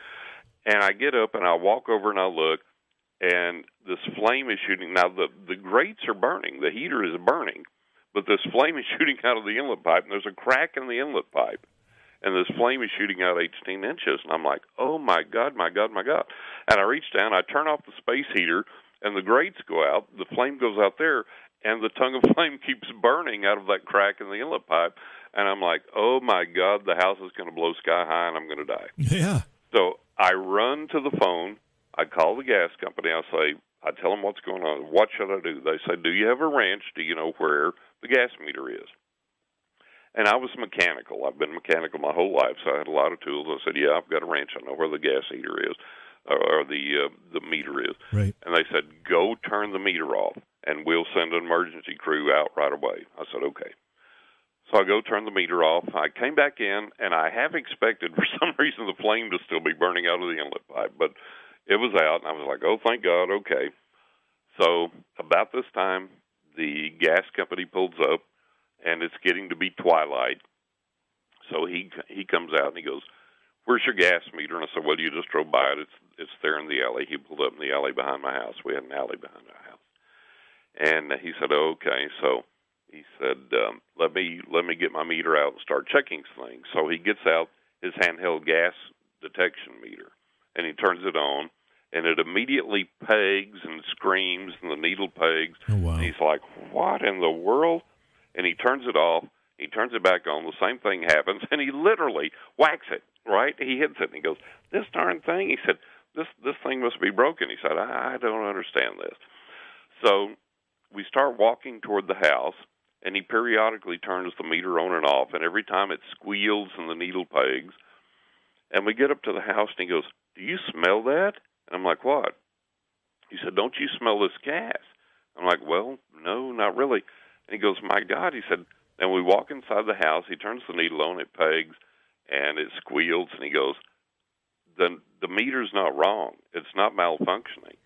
S4: And I get up and I walk over and I look, and this flame is shooting. Now the the grates are burning, the heater is burning, but this flame is [LAUGHS] shooting out of the inlet pipe, and there's a crack in the inlet pipe, and this flame is shooting out 18 inches, and I'm like, oh my god, my god, my god! And I reach down, I turn off the space heater, and the grates go out, the flame goes out there, and the tongue of [LAUGHS] flame keeps burning out of that crack in the inlet pipe, and I'm like, oh my god, the house is going to blow sky high, and I'm going to die.
S2: Yeah.
S4: So I run to the phone. I call the gas company. I say, I tell them what's going on. What should I do? They say, Do you have a wrench? Do you know where the gas meter is? And I was mechanical. I've been mechanical my whole life, so I had a lot of tools. I said, Yeah, I've got a wrench. I know where the gas heater is, or, or the uh, the meter is.
S2: Right.
S4: And they said, Go turn the meter off, and we'll send an emergency crew out right away. I said, Okay. So I go turn the meter off. I came back in, and I have expected [LAUGHS] for some reason the flame to still be burning out of the inlet pipe, but it was out, and I was like, "Oh, thank God." Okay. So about this time, the gas company pulls up, and it's getting to be twilight. So he he comes out and he goes, "Where's your gas meter?" And I said, "Well, you just drove by it. It's it's there in the alley." He pulled up in the alley behind my house. We had an alley behind our house, and he said, "Okay." So he said, um, "Let me let me get my meter out and start checking things." So he gets out his handheld gas detection meter, and he turns it on, and it immediately pegs and screams, and the needle pegs.
S2: Oh, wow.
S4: And he's like, "What in the world?" And he turns it off. He turns it back on. The same thing happens, [LAUGHS] and he literally whacks it. Right? He hits it, and he goes, "This darn thing!" He said, "This this thing must be broken." He said, "I, I don't understand this." So we start walking toward the house, and he periodically turns the meter on and off, and every time it squeals and the needle pegs. And we get up to the house, and he goes, "Do you smell that?" And I'm like, "What?" He said, "Don't you smell this gas?" I'm like, "Well, no, not really." And he goes, "My God!" He said. And we walk inside the house. He turns the needle on, it pegs, and it squeals. And he goes, "the The meter's not wrong. It's not malfunctioning."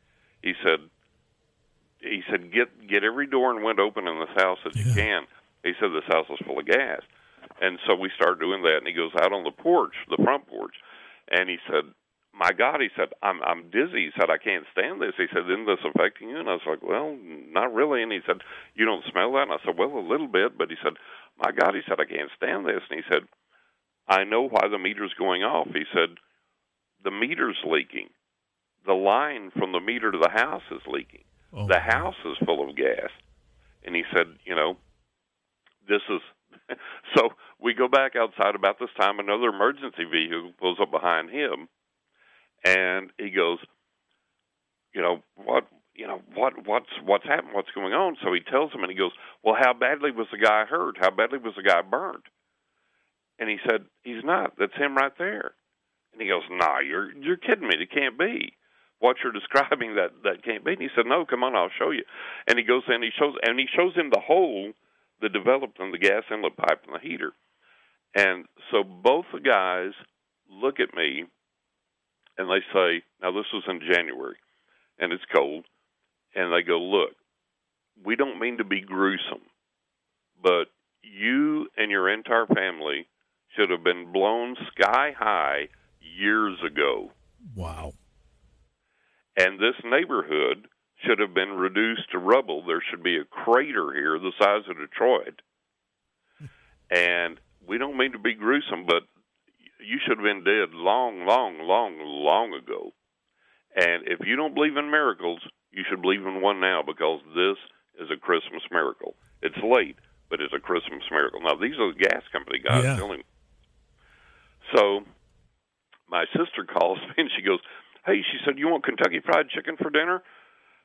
S4: He said, "He said get get every door and window open in this house that you can." He said this house is full of gas, and so we start doing that. And he goes out on the porch, the front porch, and he said, "My God," he said, "I'm I'm dizzy." He said, "I can't stand this." He said, "Isn't this affecting you?" And I was like, "Well, not really." And he said, "You don't smell that?" And I said, "Well, a little bit." But he said, "My God," he said, "I can't stand this." And he said, "I know why the meter's going off." He said, "The meter's leaking. The line from the meter to the house is leaking.
S2: Oh,
S4: the house is full of gas." And he said, "You know, this is." [LAUGHS] so we go back outside about this time. Another emergency vehicle pulls up behind him, and he goes, "You know what? You know what? What's what's happened? What's going on?" So he tells him, and he goes, "Well, how badly was the guy hurt? How badly was the guy burned?" And he said, "He's not. That's him right there." And he goes, "Nah, you're you're kidding me. It can't be." What you're [LAUGHS] describing that that can't be. And he said, "No, come on, I'll show you." And he goes in, he shows, and he shows him the hole that developed in the gas inlet pipe and the heater. And so both the guys look at me and they say, now this was in January and it's cold, and they go, look, we don't mean to be gruesome, but you and your entire family should have been blown sky high years ago.
S2: Wow.
S4: And this neighborhood should have been reduced to rubble. There should be a crater here the size of Detroit. [LAUGHS] And we don't mean to be gruesome, but you should have been dead long, long, long, long ago. And if you don't believe in miracles, You should believe in one now because this is a Christmas miracle. It's late, but it's a Christmas miracle. Now, these are the gas company guys
S2: Yeah.
S4: telling me. So my sister calls [LAUGHS] me and she goes, Hey, she said, You want Kentucky Fried Chicken for dinner?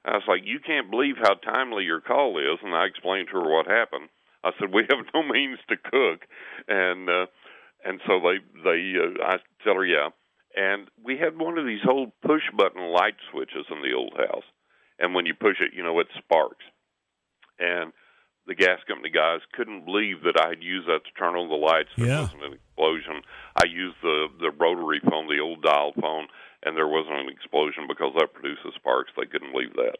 S4: I was like, You can't believe how timely your call is. And I explained to her what happened. I said, We have no means to cook. And, uh, and so they, they, uh, I tell her, yeah. And we had one of these old push button light switches in the old house. And when you push it, you know, it sparks. And the gas company guys couldn't believe that I had used that to turn on the lights. There
S2: Yeah.
S4: wasn't an explosion. I used the the rotary phone, the old dial phone, and there wasn't an explosion because that produces sparks. They couldn't believe that.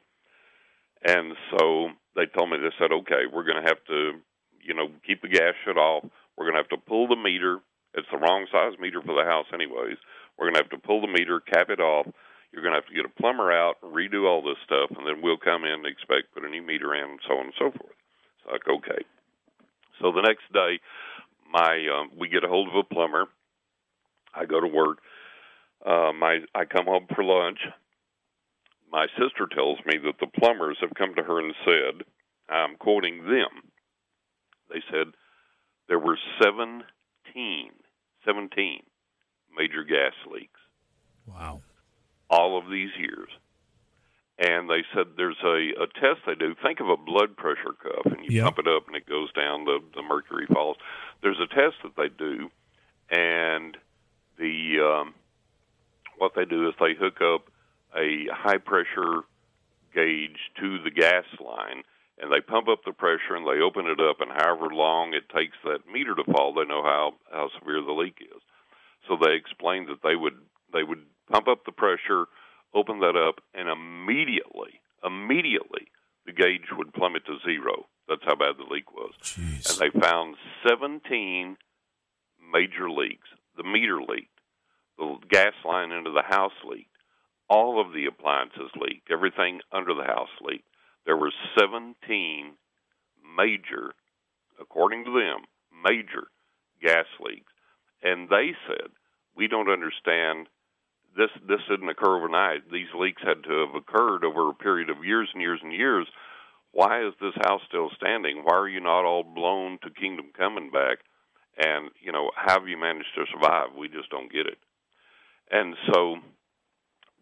S4: And so they told me they said, okay, we're going to have to, you know, keep the gas shut off. We're going to have to pull the meter. It's the wrong size meter for the house, anyways. We're going to have to pull the meter, cap it off. You're going to have to get a plumber out, redo all this stuff, and then we'll come in and expect put a new meter in, and so on and so forth. It's like okay. So the next day, my um, we get a hold of a plumber. I go to work. Uh, my I come home for lunch. My sister tells me that the plumbers have come to her and said, I'm quoting them. They said there were 17, 17 major gas leaks
S2: Wow.
S4: all of these years. And they said there's a, a test they do. Think of a blood pressure cuff, and you
S2: Yep.
S4: pump it up, and it goes down. The the mercury falls. There's a test that they do, and the um, what they do is they hook up a high pressure gauge to the gas line, and they pump up the pressure, and they open it up, and however long it takes that meter to fall, they know how how severe the leak is. So they explained that they would they would pump up the pressure, open that up, and immediately, immediately, the gauge would plummet to zero. That's how bad the leak was.
S2: Jeez.
S4: And they found 17 major leaks. The meter leaked. The gas line into the house leaked. All of the appliances leaked. Everything under the house leaked. There were 17 major, according to them, major gas leaks. And they said, we don't understand this this didn't occur overnight. These leaks had to have occurred over a period of years and years and years. Why is this house still standing? Why are you not all blown to kingdom coming back? And you know, how have you managed to survive? We just don't get it. And so,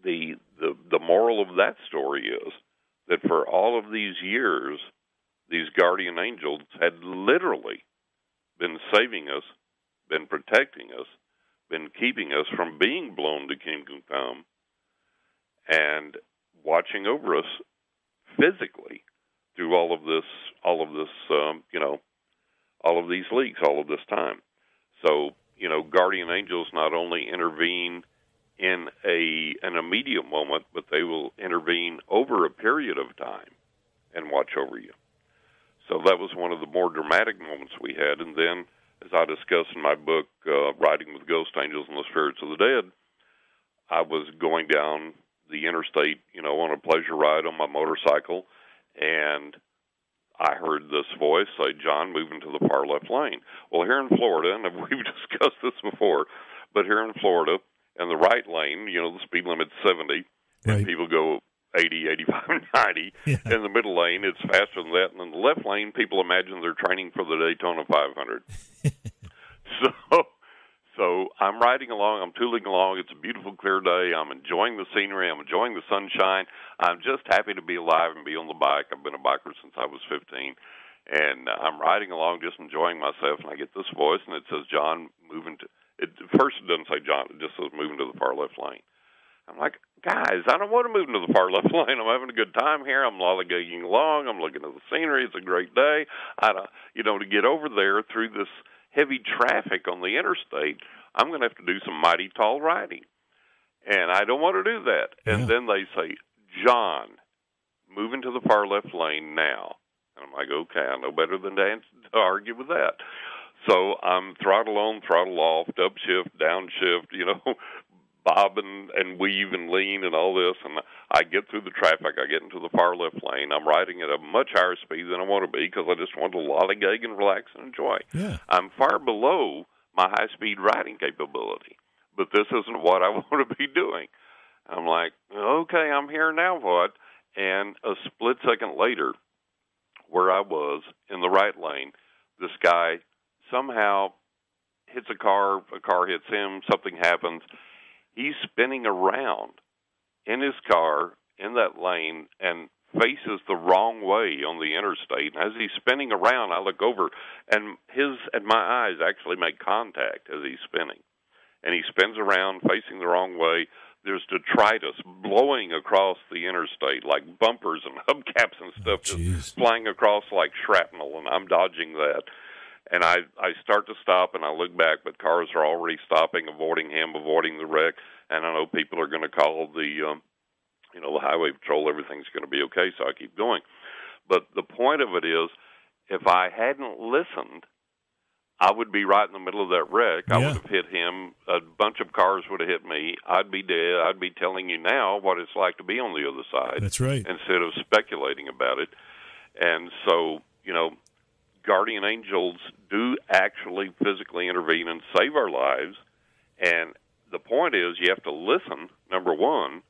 S4: the the the moral of that story is that for all of these years, these guardian angels had literally been saving us, been protecting us, been keeping us from being blown to kingdom come and watching over us physically through all of this all of this um, you know all of these leaks all of this time. So you know guardian angels not only intervene in a an immediate moment but they will intervene over a period of time and watch over you so that was one of the more dramatic moments we had and then as I discuss in my book, uh, Riding with Ghost Angels and the Spirits of the Dead, I was going down the interstate, you know, on a pleasure ride on my motorcycle, and I heard this voice say, John, move into the far left lane. Well, here in Florida, and [LAUGHS] we've discussed this before, but here in Florida, in the right lane, you know, the speed limit's 70, and people go 80, 85, [LAUGHS] 90.
S2: Yeah.
S4: In the middle lane, it's faster than that. And in the left lane, people imagine they're training for the Daytona 500. [LAUGHS] so, so I'm riding along. I'm tooling along. It's a beautiful, clear day. I'm enjoying the scenery. I'm enjoying the sunshine. I'm just happy to be alive and be on the bike. I've been a biker since I was 15. And uh, I'm riding along, just enjoying myself. And I get this voice, and it says, "John, moving to." It, first, it doesn't say John. It just says moving to the far left lane. I'm like, guys, I don't want to move into the far left [LAUGHS] lane. I'm having a good time here. I'm lollygagging along. I'm looking at the scenery. It's a great day. I, don't- you know, to get over there through this heavy traffic on the interstate, I'm going to have to do some mighty tall riding, and I don't want to do that. And then they say, John, move into the far left lane now. And I'm like, okay, I know better than to argue with that. So I'm throttle on, throttle off, upshift, downshift, you know, [LAUGHS] bob and, and weave and lean and all this. And I get through the traffic. I get into the far left lane. I'm riding at a much higher speed than I want to be because I just want to lollygag and relax and enjoy.
S2: Yeah.
S4: I'm far below my high speed riding capability, but this isn't what I [LAUGHS] want to be doing. I'm like, okay, I'm here now. What? And a split second later, where I was in the right lane, this guy somehow hits a car, a car hits him, something happens. He's spinning around in his car in that lane and faces the wrong way on the interstate. And as he's spinning around, I look over, and his and my eyes actually make contact as he's spinning. And he spins around, facing the wrong way. There's detritus blowing across the interstate, like bumpers and [LAUGHS] hubcaps and stuff,
S2: oh,
S4: just flying across like shrapnel. And I'm dodging that. And I I start to stop, and I look back, but cars are already stopping, avoiding him, avoiding the wreck. And I know people are going to call the um, you know, the highway patrol, everything's going to be okay, so I keep going. But the point of it is, if I hadn't listened, I would be right in the middle of that wreck.
S2: Yeah.
S4: I would have hit him. A bunch of cars would have hit me. I'd be dead. I'd be telling you now what it's like to be on the other side.
S2: That's right.
S4: Instead of speculating about it. And so, you know, guardian angels do actually physically intervene and save our lives. And the point is, you have to listen, number one,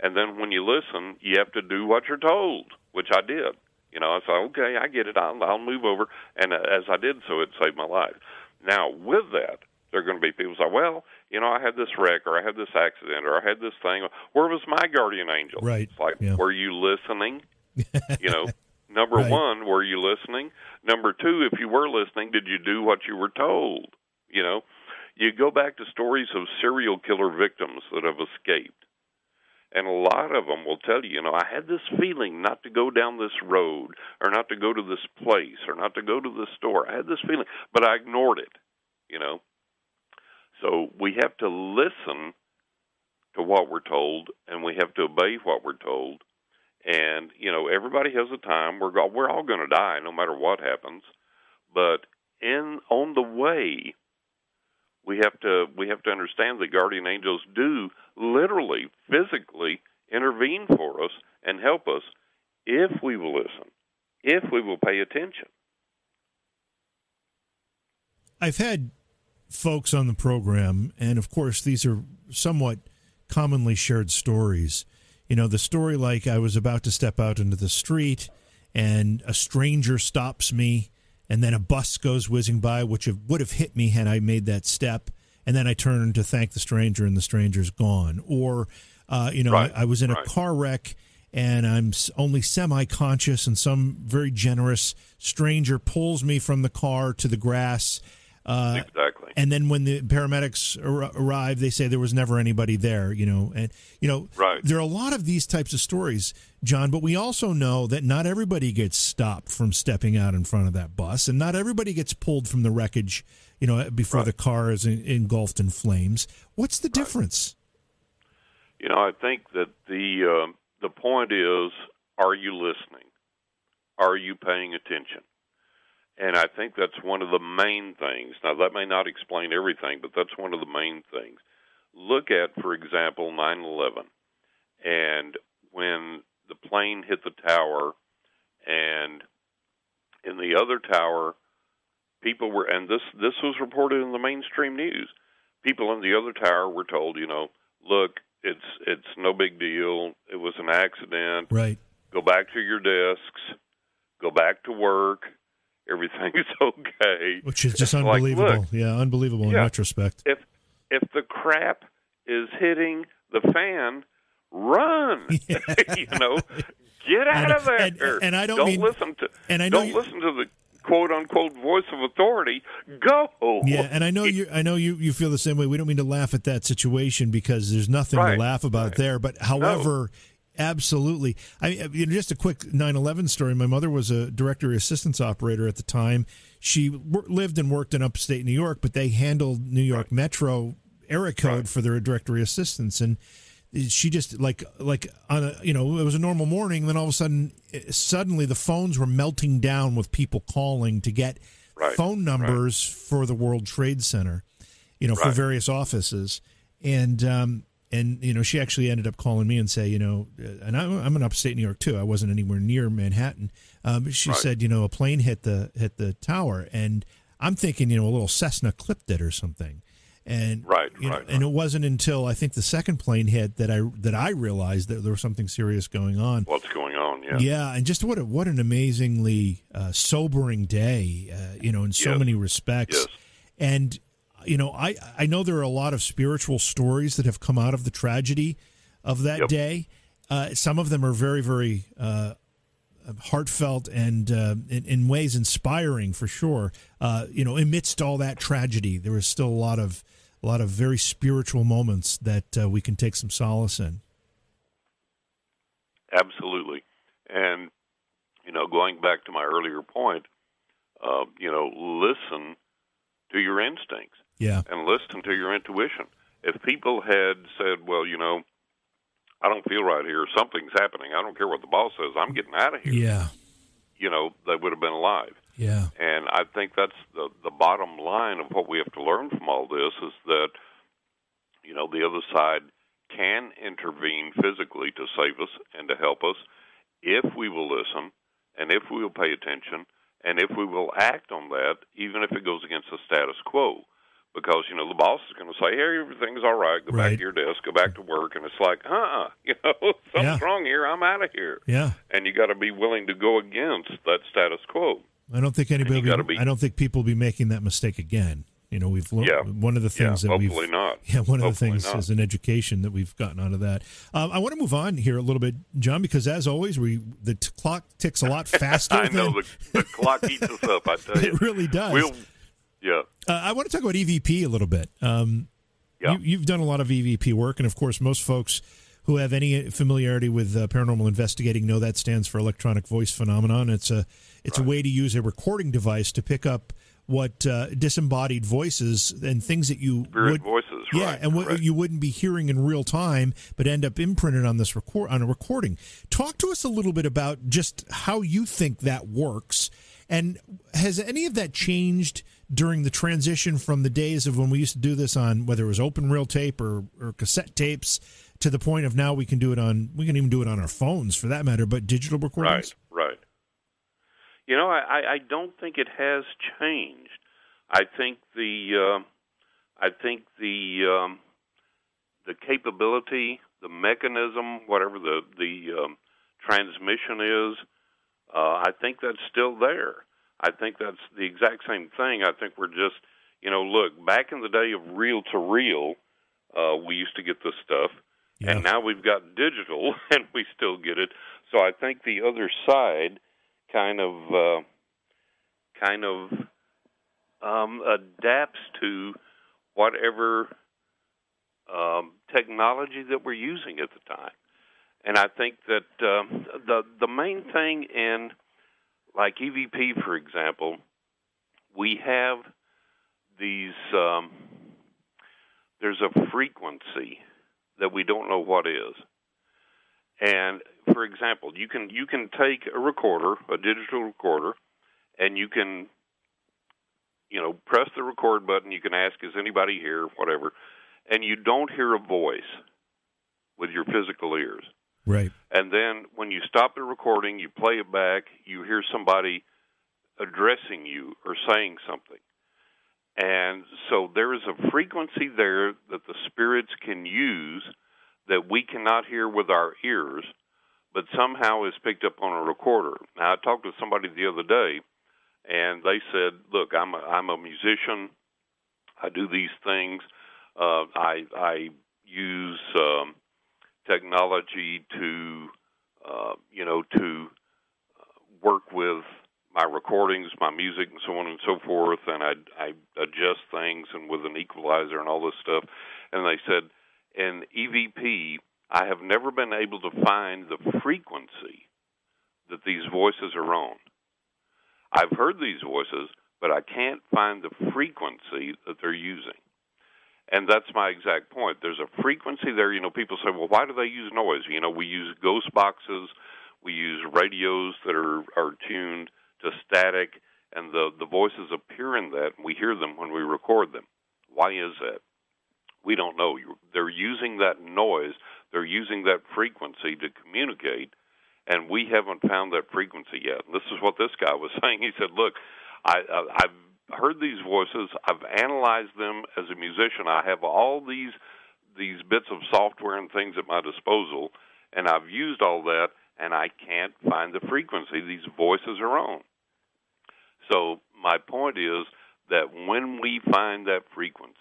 S4: and then when you listen, you have to do what you're told, which I did. You know, I said, okay, I get it. I'll, I'll move over. And uh, as I did so, it saved my life. Now, with that, there are going to be people say, well, you know, I had this wreck or I had this accident or I had this thing. Where was my guardian angel?
S2: Right.
S4: It's like,
S2: yeah.
S4: were you listening? [LAUGHS] you know, number
S2: Right.
S4: one, were you listening? Number two, if you were listening, did you do what you were told? You know, you go back to stories of serial killer victims that have escaped. And a lot of them will tell you, you know, I had this feeling not to go down this road or not to go to this place or not to go to this store. I had this feeling, but I ignored it, you know. So we have to listen to what we're told and we have to obey what we're told. And, you know, everybody has a time. We're we're all going to die no matter what happens. But in on the way, we have to we have to understand that guardian angels do literally physically intervene for us and help us if we will listen if we will pay attention
S2: I've had folks on the program, and of course, these are somewhat commonly shared stories. You know, the story like I was about to step out into the street, and a stranger stops me, and then a bus goes whizzing by, which would have hit me had I made that step. And then I turn to thank the stranger, and the stranger's gone. Or, uh, you know,
S4: Right,
S2: I, I was in a
S4: right.
S2: car wreck and I'm only semi conscious, and some very generous stranger pulls me from the car to the grass. Uh,
S4: exactly
S2: and then when the paramedics ar- arrive, they say there was never anybody there, you know. And, you know,
S4: Right.
S2: there are a lot of these types of stories, John, but we also know that not everybody gets stopped from stepping out in front of that bus, and not everybody gets pulled from the wreckage, you know, before
S4: Right.
S2: the car is en- engulfed in flames. What's the difference?
S4: you know i think that the uh, the point is are you listening are you paying attention and i think that's one of the main things. Now that may not explain everything but that's one of the main things. Look at for example 9/11 and when the plane hit the tower and in the other tower people were and this this was reported in the mainstream news. People in the other tower were told you know look it's it's no big deal. It was an accident.
S2: Right.
S4: go back to your desks. Go back to work everything's [LAUGHS] okay
S2: Which is just
S4: It's like,
S2: unbelievable.
S4: look,
S2: yeah, unbelievable in retrospect.
S4: if if the crap is hitting the fan run [LAUGHS] [LAUGHS] you know get out
S2: And-
S4: of there
S2: and- and I don't mean-
S4: listen to
S2: and I
S4: don't
S2: you-
S4: listen to the quote unquote voice of authority go
S2: Yeah, and I know you. I know you. You feel the same way. We don't mean to laugh at that situation because there's nothing to laugh about
S4: right.
S2: there. But however, absolutely. I mean, you know, just a quick 9/11 story. My mother was a directory assistance operator at the time. She lived and worked in upstate New York, but they handled New York Metro area code for their directory assistance and. She just like like on a you know it was a normal morning. Then all of a sudden, eh, suddenly the phones were melting down with people calling to get
S4: Right,
S2: phone numbers for the World Trade Center, you know, for various offices, and um, and you know, she actually ended up calling me and say, you know, and I'm, I'm in upstate New York too. I wasn't anywhere near Manhattan. Um, she
S4: Right.
S2: said, you know, a plane hit the hit the tower, and I'm thinking, you know, a little Cessna clipped it or something. And
S4: right,
S2: you know,
S4: right,
S2: and it wasn't until I think the second plane hit that I that I realized that there was something serious going on.
S4: What's going on? Yeah,
S2: yeah, and just what a, what an amazingly uh, sobering day, uh, you know, in so many respects.
S4: Yes.
S2: And you know, I I know there are a lot of spiritual stories that have come out of the tragedy of that
S4: yep.
S2: day. Uh, some of them are very very uh, heartfelt and uh, in, in, ways inspiring for sure. Uh, you know, amidst all that tragedy, there is still a lot of a lot of very spiritual moments that uh, we can take some solace in.
S4: Absolutely, and you know, going back to my earlier point, uh, you know, listen to your instincts.
S2: Yeah,
S4: and listen to your intuition. If people had said, "Well, you know," I don't feel right here. Something's happening. I don't care what the boss says. I'm getting out of here.
S2: Yeah.
S4: You know, they would have been alive.
S2: Yeah.
S4: And I think that's the the bottom line of what we have to learn from all this is that you know, the other side can intervene physically to save us and to help us if we will listen and if we will pay attention and if we will act on that even if it goes against the status quo because you know the boss is going to say, "Hey, everything's all right. Go
S2: right.
S4: back to your desk. Go back to work." And it's like, "Huh? [LAUGHS] you know, something's
S2: yeah.
S4: wrong here. I'm out of here."
S2: Yeah.
S4: And you got to be willing to go against that status quo.
S2: I don't think anybody.
S4: Be, be,
S2: I don't think people will be making that mistake again. You know, we've learned
S4: yeah.
S2: one of the things
S4: yeah,
S2: that
S4: hopefully
S2: we've
S4: not. [LAUGHS]
S2: Yeah, one of
S4: hopefully
S2: the things
S4: not.
S2: is an education that we've gotten out of that. Um, I want to move on here a little bit, John, because as always, we the t- clock ticks a lot [LAUGHS] faster.
S4: I know
S2: than,
S4: the, the clock eats us up. I tell you,
S2: it really does.
S4: We'll, yeah.
S2: Uh, I want to talk about EVP a little bit. Um,
S4: yeah.
S2: you, have done a lot of EVP work, and of course, most folks who have any familiarity with uh, paranormal investigating know that stands for electronic voice phenomenon. It's a it's
S4: right.
S2: a way to use a recording device to pick up what uh, disembodied voices and things that you
S4: Spirit
S2: would,
S4: voices,
S2: yeah,
S4: right,
S2: and what you wouldn't be hearing in real time, but end up imprinted on this record on a recording. Talk to us a little bit about just how you think that works, and has any of that changed during the transition from the days of when we used to do this on whether it was open reel tape or, or cassette tapes to the point of now we can do it on we can even do it on our phones for that matter, but digital recordings.
S4: Right, right. You know, I, I don't think it has changed. I think the uh, I think the um, the capability, the mechanism, whatever the the um, transmission is, uh, I think that's still there. I think that's the exact same thing. I think we're just, you know, look back in the day of reel to reel, uh, we used to get this stuff,
S2: Yeah.
S4: and now we've got digital, [LAUGHS] and we still get it. So I think the other side kind of uh, kind of um, adapts to whatever um, technology that we're using at the time. And I think that um, the the main thing in like EVP, for example, we have these. Um, there's a frequency that we don't know what is. And for example, you can you can take a recorder, a digital recorder, and you can you know press the record button. You can ask, "Is anybody here?" Whatever, and you don't hear a voice with your physical ears.
S2: Right.
S4: And then when you stop the recording, you play it back, you hear somebody addressing you or saying something. And so there is a frequency there that the spirits can use that we cannot hear with our ears, but somehow is picked up on a recorder. Now, I talked to somebody the other day, and they said, "Look, I'm a, I'm a musician. I do these things. Uh, I I use um, technology to uh, you know to uh, work with my recordings, my music, and so on and so forth, and I I adjust things and with an equalizer and all this stuff." And they said, "In EVP, I have never been able to find the frequency that these voices are on. I've heard these voices, but I can't find the frequency that they're using." And that's my exact point. There's a frequency there. You know, people say, well, why do they use noise? You know, we use ghost boxes, we use radios that are, are tuned to static, and the, the voices appear in that, and we hear them when we record them. Why is that? We don't know. They're using that noise, they're using that frequency to communicate, and we haven't found that frequency yet. And this is what this guy was [LAUGHS] saying. He said, look, I, I've heard these voices. I've analyzed them as a musician. I have all these these bits of software and things at my disposal, and I've used all that, and I can't find the frequency these voices are on. So my point is that when we find that frequency,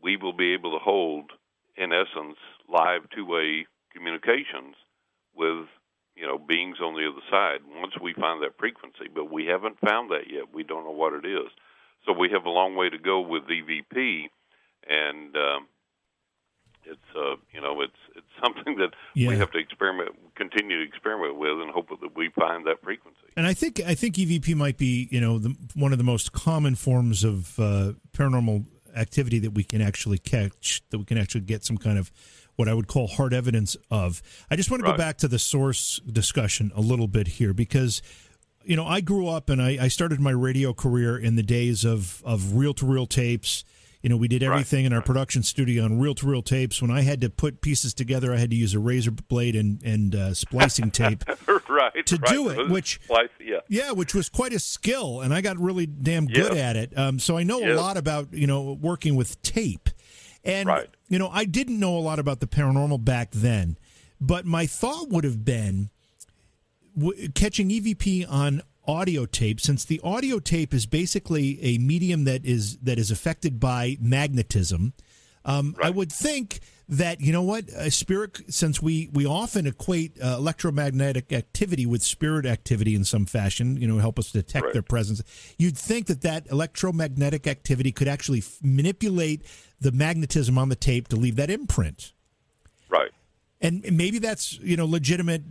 S4: we will be able to hold, in essence, live two-way communications with you know beings on the other side. Once we find that frequency but we haven't found that yet. We don't know what it is. So we have a long way to go with evp and um, it's uh, you know it's it's [LAUGHS] something that yeah. we have to experiment continue to experiment with and hope that we find that frequency.
S2: And i think i think evp might be you know the, one of the most common forms of uh, paranormal activity that we can actually catch that we can actually get some kind of what I would call hard evidence of. I just want to right. go back to the source discussion a little bit here because you know I grew up and I, I started my radio career in the days of of reel to reel tapes. You know, we did everything right. in our production studio on reel to reel tapes. When I had to put pieces together, I had to use a razor blade and and uh, splicing tape [LAUGHS]
S4: right,
S2: to
S4: right.
S2: do it. Which
S4: Splice, yeah.
S2: yeah, which was quite a skill, and I got really damn good at it. Um, so I know a lot about you know working with tape. And, right. You know, I didn't know a lot about the paranormal back then, but my thought would have been w- catching EVP on audio tape since the audio tape is basically a medium that is that is affected by magnetism um, right. I would think that you know what a spirit since we we often equate uh, electromagnetic activity with spirit activity in some fashion you know help us detect right. their presence you'd think that that electromagnetic activity could actually f- manipulate the magnetism on the tape to leave that imprint
S4: right
S2: and maybe that's you know legitimate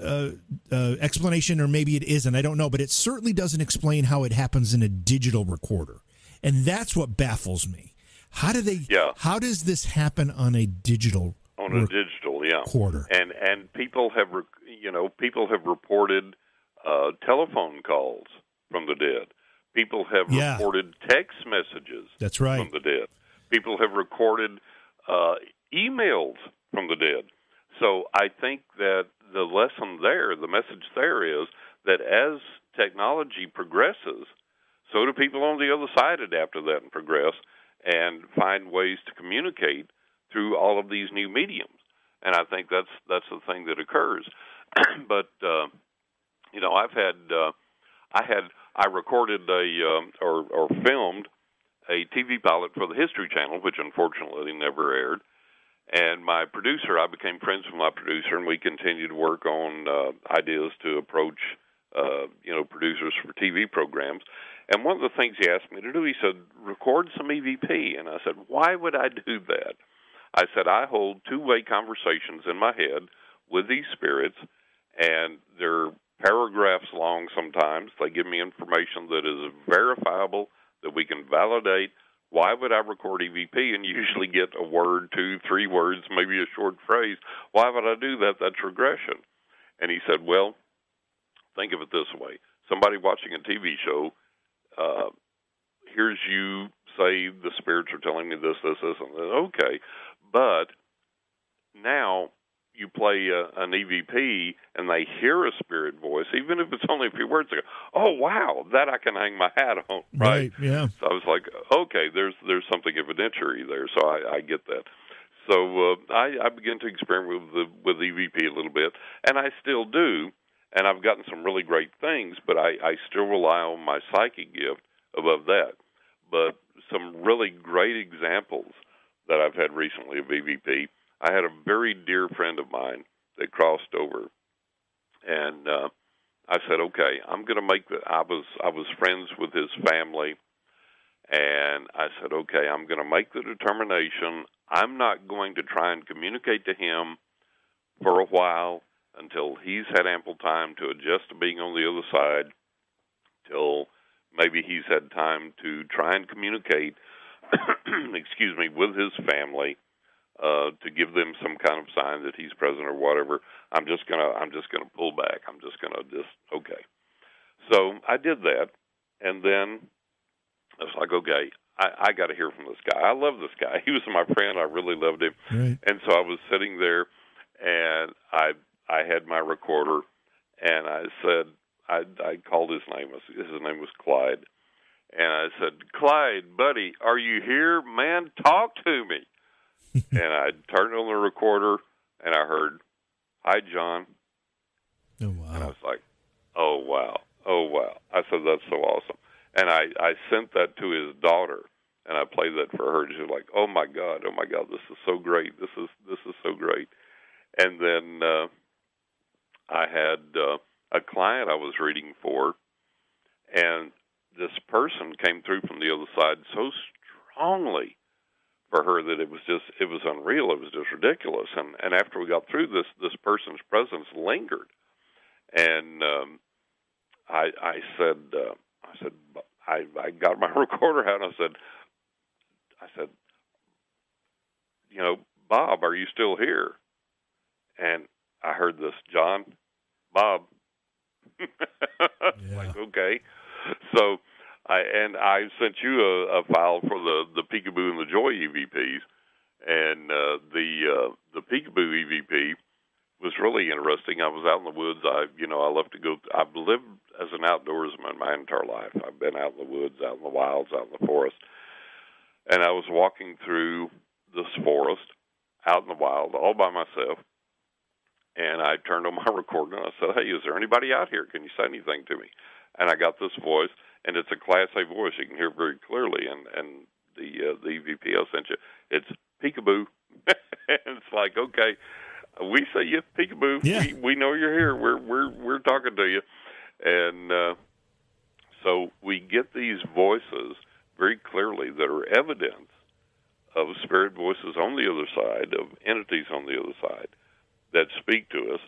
S2: uh, uh, explanation or maybe it isn't i don't know but it certainly doesn't explain how it happens in a digital recorder and that's what baffles me how do they? Yeah. How does this happen on a digital?
S4: On a digital, yeah.
S2: Quarter.
S4: And and people have, you know, people have reported uh, telephone calls from the dead. People have yeah. reported text messages.
S2: That's right.
S4: From the dead. People have recorded uh, emails from the dead. So I think that the lesson there, the message there is that as technology progresses, so do people on the other side adapt to that and progress and find ways to communicate through all of these new mediums. And I think that's that's the thing that occurs. [CLEARS THROAT] but uh, you know, I've had uh, I had I recorded a uh, or or filmed a TV pilot for the History Channel, which unfortunately never aired. And my producer, I became friends with my producer, and we continued to work on uh, ideas to approach, uh, you know, producers for TV programs. And one of the things he asked me to do, he said, record some EVP. And I said, why would I do that? I said, I hold two way conversations in my head with these spirits, and they're paragraphs long sometimes. They give me information that is verifiable, that we can validate. Why would I record EVP and usually get a word, two, three words, maybe a short phrase? Why would I do that? That's regression. And he said, Well, think of it this way somebody watching a TV show uh, here's you say the spirits are telling me this, this, this, and this. Okay, but now you play a, an EVP and they hear a spirit voice, even if it's only a few words. They go, "Oh wow, that I can hang my hat on."
S2: Right? right yeah.
S4: So I was like, "Okay, there's there's something evidentiary there." So I, I get that. So uh, I, I began to experiment with the, with EVP a little bit, and I still do and I've gotten some really great things, but I, I still rely on my psychic gift above that. But some really great examples that I've had recently of EVP. I had a very dear friend of mine that crossed over, and uh, I said, "Okay, I'm going to make the." I was I was friends with his family, and I said, "Okay, I'm going to make the determination. I'm not going to try and communicate to him for a while until he's had ample time to adjust to being on the other side, till maybe he's had time to try and communicate, [CLEARS THROAT] excuse me, with his family, uh, to give them some kind of sign that he's present or whatever. I'm just gonna, I'm just gonna pull back. I'm just gonna just okay. So I did that, and then I was like, okay, I, I got to hear from this guy. I love this guy. [LAUGHS] He was my friend. I really loved him.
S2: Right.
S4: And so I was sitting there, and I I had my recorder, and I said I, I called his name. His name was Clyde, and I said, "Clyde, buddy, are you here? Man, talk to me." [LAUGHS] and I turned on the recorder, and I heard, "Hi, John."
S2: Oh wow!
S4: And I was like, "Oh wow, oh wow!" I said, "That's so awesome." And I I sent that to his daughter, and I played that for her. She was like, "Oh my god, oh my god, this is so great! This is this is so great!" And then uh, I had uh, a client I was reading for, and this person came through from the other side so strongly for her that it was just it was unreal. It was just ridiculous. And and after we got through this, this person's presence lingered, and um, I I said uh, I said I I got my [LAUGHS] recorder out and I said I said you know Bob, are you still here? And I heard this, John, Bob. [LAUGHS]
S2: yeah.
S4: like okay, so I and I sent you a, a file for the the Peekaboo and the Joy EVPs, and uh, the uh, the Peekaboo EVP was really interesting. I was out in the woods. I you know I love to go. I've lived as an outdoorsman my entire life. I've been out in the woods, out in the wilds, out in the forest, and I was walking through this forest out in the wild all by myself. And I turned on my [LAUGHS] recorder and I said, "Hey, is there anybody out here? Can you say anything to me?" And I got this voice, and it's a Class A voice. You can hear very clearly. And and the uh, the EVP I sent you, it's peekaboo. [LAUGHS] and it's like, okay, we see you, peekaboo.
S2: Yeah.
S4: We we know you're here. We're we're we're talking to you, and uh, so we get these voices very clearly that are evidence of spirit voices on the other side, of entities on the other side that speak to us.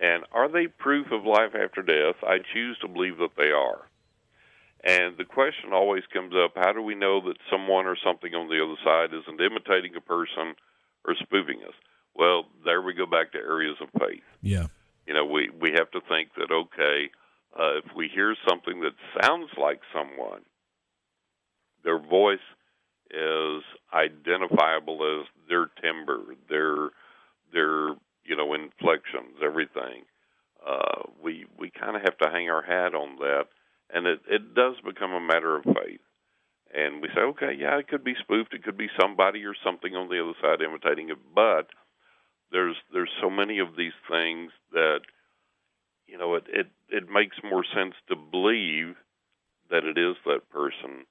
S4: And are they proof of life after death? I choose to believe that they are. And the question always comes up how do we know that someone or something on the other side isn't imitating a person or spoofing us? Well, there we go back to areas of faith.
S2: Yeah.
S4: You know, we, we have to think that, okay, uh, if we hear something that sounds like someone, their voice is identifiable as their timbre, their their you know inflections, everything. Uh, we we kind of have to hang our hat on that, and it it does become a matter of faith. And we say, okay, yeah, it could be spoofed, it could be somebody or something on the other side imitating it, but there's there's so many of these things that you know it it it makes more sense to believe that it is that person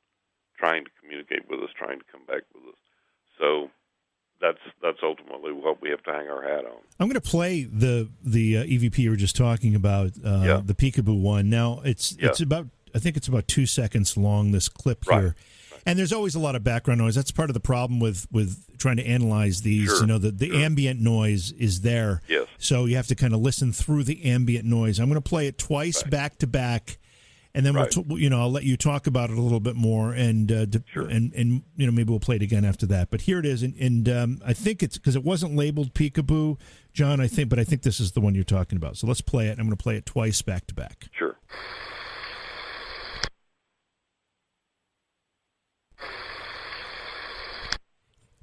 S4: trying to communicate with us, trying to come back with us. So that's that's ultimately what we have to hang our hat on.
S2: I'm going to play the the uh, EVP you were just talking about, uh,
S4: Yeah.
S2: the Peekaboo one. Now it's
S4: Yeah.
S2: it's about I think it's about two seconds long. This clip
S4: Right.
S2: here. And there's always a lot of background noise. That's part of the problem with, with trying to analyze these.
S4: Sure,
S2: You know, the, the ambient noise is there.
S4: Yes.
S2: So you have to kind of listen through the ambient noise. I'm going to play it twice back to back, and then
S4: Right.
S2: we'll t- you know I'll let you talk about it a little bit more, and uh,
S4: Sure.
S2: and and you know maybe we'll play it again after that. But here it is, and, and um, I think it's because it wasn't labeled peekaboo, John. I think, but I think this is the one you're talking about. So let's play it. I'm going to play it twice back to back.
S4: Sure.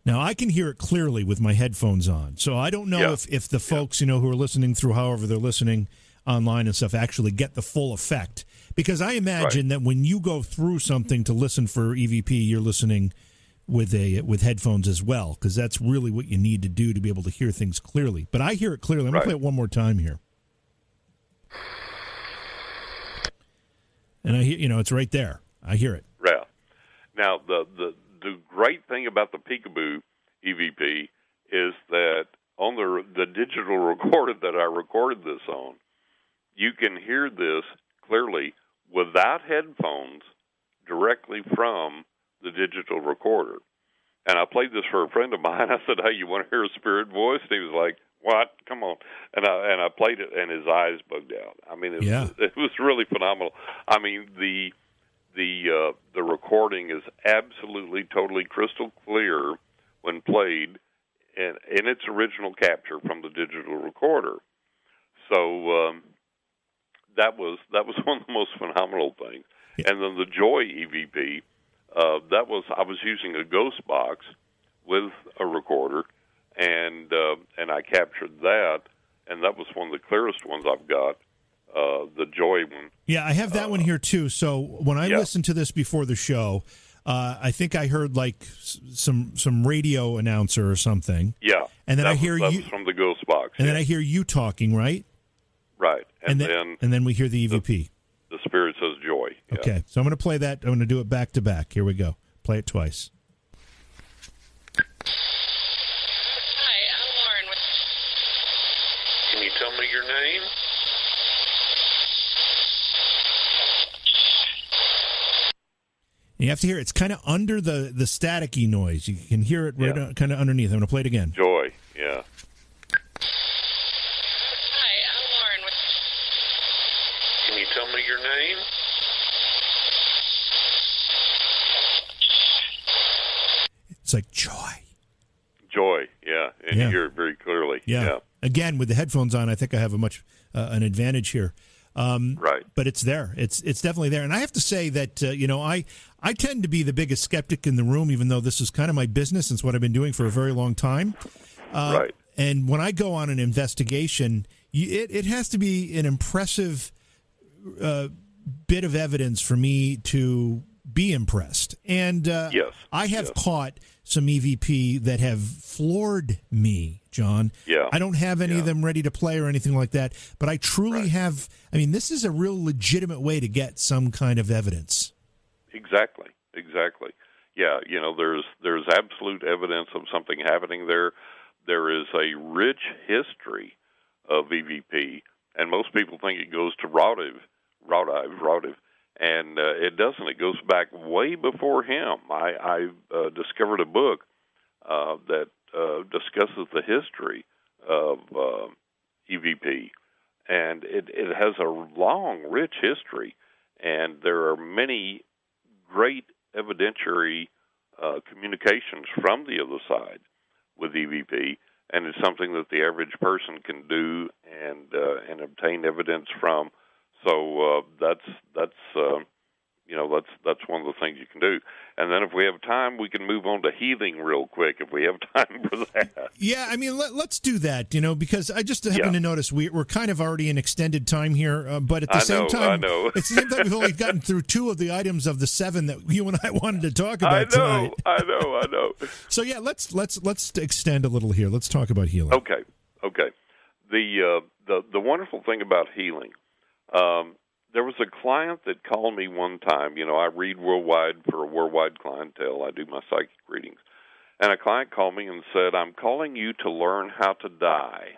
S2: Now I can hear it clearly with my headphones on, so I don't know
S4: Yeah.
S2: if if the folks you know who are listening through however they're listening online and stuff actually get the full effect. Because I imagine that when you go through something to listen for EVP, you're listening with a with headphones as well, because that's really what you need to do to be able to hear things clearly. But I hear it clearly. I'm
S4: Right.
S2: gonna play it one more time here, and I hear you know it's right there. I hear it.
S4: Yeah. Now the the the great thing about the Peekaboo EVP is that on the the digital [LAUGHS] recorder that I recorded this on, you can hear this clearly without headphones directly from the digital recorder. And I played this for a friend of mine. [LAUGHS] I said, "Hey, you want to hear a spirit voice?" And he was like, "What? Come on!" And I and I played it, and his eyes bugged out. I mean, it,
S2: Yeah.
S4: was, [LAUGHS] it was really phenomenal. I mean, the the uh, the recording is absolutely totally crystal clear when played in, in its original capture from the digital recorder. So um, that was that was [LAUGHS] one of the most phenomenal things. And then the Joy EVP, uh, that was I was using a ghost box with a recorder, and uh, and I captured that, and that was one of the clearest ones I've got uh, the Joy one.
S2: Yeah, I have that uh, one here too. So when I
S4: yeah.
S2: listened to this before the show, uh, I think I heard like some some radio announcer or something.
S4: Yeah,
S2: and then
S4: I
S2: hear
S4: was,
S2: you
S4: from the Ghost Box,
S2: and
S4: yeah.
S2: then I hear you talking, right?
S4: Right,
S2: and, and then, then, and then we hear the EVP.
S4: The, the Spirit says Joy. Yeah.
S2: Okay, so I'm going to play that. I'm going to do it back to back. Here we go. Play it twice.
S5: Hi, I'm Lauren.
S4: Can you tell me your name?
S2: You have to hear it. It's kind of under the the staticky noise. You can hear it right
S4: Yeah.
S2: kind of underneath. I'm going to play it again.
S4: Joy, yeah.
S5: Hi, I'm Lauren.
S4: Can you tell me your name?
S2: It's like joy.
S4: Joy, yeah, and
S2: Yeah.
S4: you hear it very clearly.
S2: Yeah.
S4: yeah.
S2: Again, with the headphones on, I think I have a much uh, an advantage here. Um,
S4: Right.
S2: But it's there. It's it's definitely there. And I have to say that uh, you know I I tend to be the biggest skeptic in the room, even though this is kind of my business. And it's what I've been doing for a very long time. Uh,
S4: Right.
S2: And when I go on an investigation, you, it it has to be an impressive uh, bit of evidence for me to be impressed. And uh,
S4: Yes.
S2: I have
S4: Yes.
S2: caught some EVP that have floored me, John.
S4: Yeah.
S2: I don't have any of them ready to play or anything like that, but I truly
S4: Right.
S2: have. I mean, this is a real legitimate way to get some kind of evidence.
S4: Exactly, exactly. Yeah, you know, there's there's absolute evidence of something happening there. There is a rich history of EVP, and most people think it goes to Raudive, Raudive, Raudive, and uh, it doesn't. It goes back way before him. I, I uh, discovered a book uh, that uh, discusses the history of uh, EVP, and it, it has a long, rich history, and there are many great evidentiary uh, communications from the other side with EVP, and it's something that the average person can do and uh, and obtain evidence from. So uh, that's that's uh, you know that's that's one of the things you can do. And then if we have time, we can move on to healing real quick if we have [LAUGHS] time for that.
S2: Yeah, I mean, let, us do that. You know, because I just happen
S4: Yeah.
S2: to notice we, we're kind of already in extended time here, uh, but at the
S4: I
S2: same
S4: know,
S2: time,
S4: I know.
S2: at the same time, we've only gotten through two of the items of the seven that you and I [LAUGHS] wanted to talk about
S4: I know,
S2: tonight.
S4: I know, I know. [LAUGHS]
S2: So yeah, let's let's let's extend a little here. Let's talk about healing.
S4: Okay, okay. The uh, the the wonderful thing about healing, um, there was a client that called me one time. You know, I read worldwide for a worldwide clientele. I do my psychic readings, and a client called me and said, "I'm calling you to learn how to die."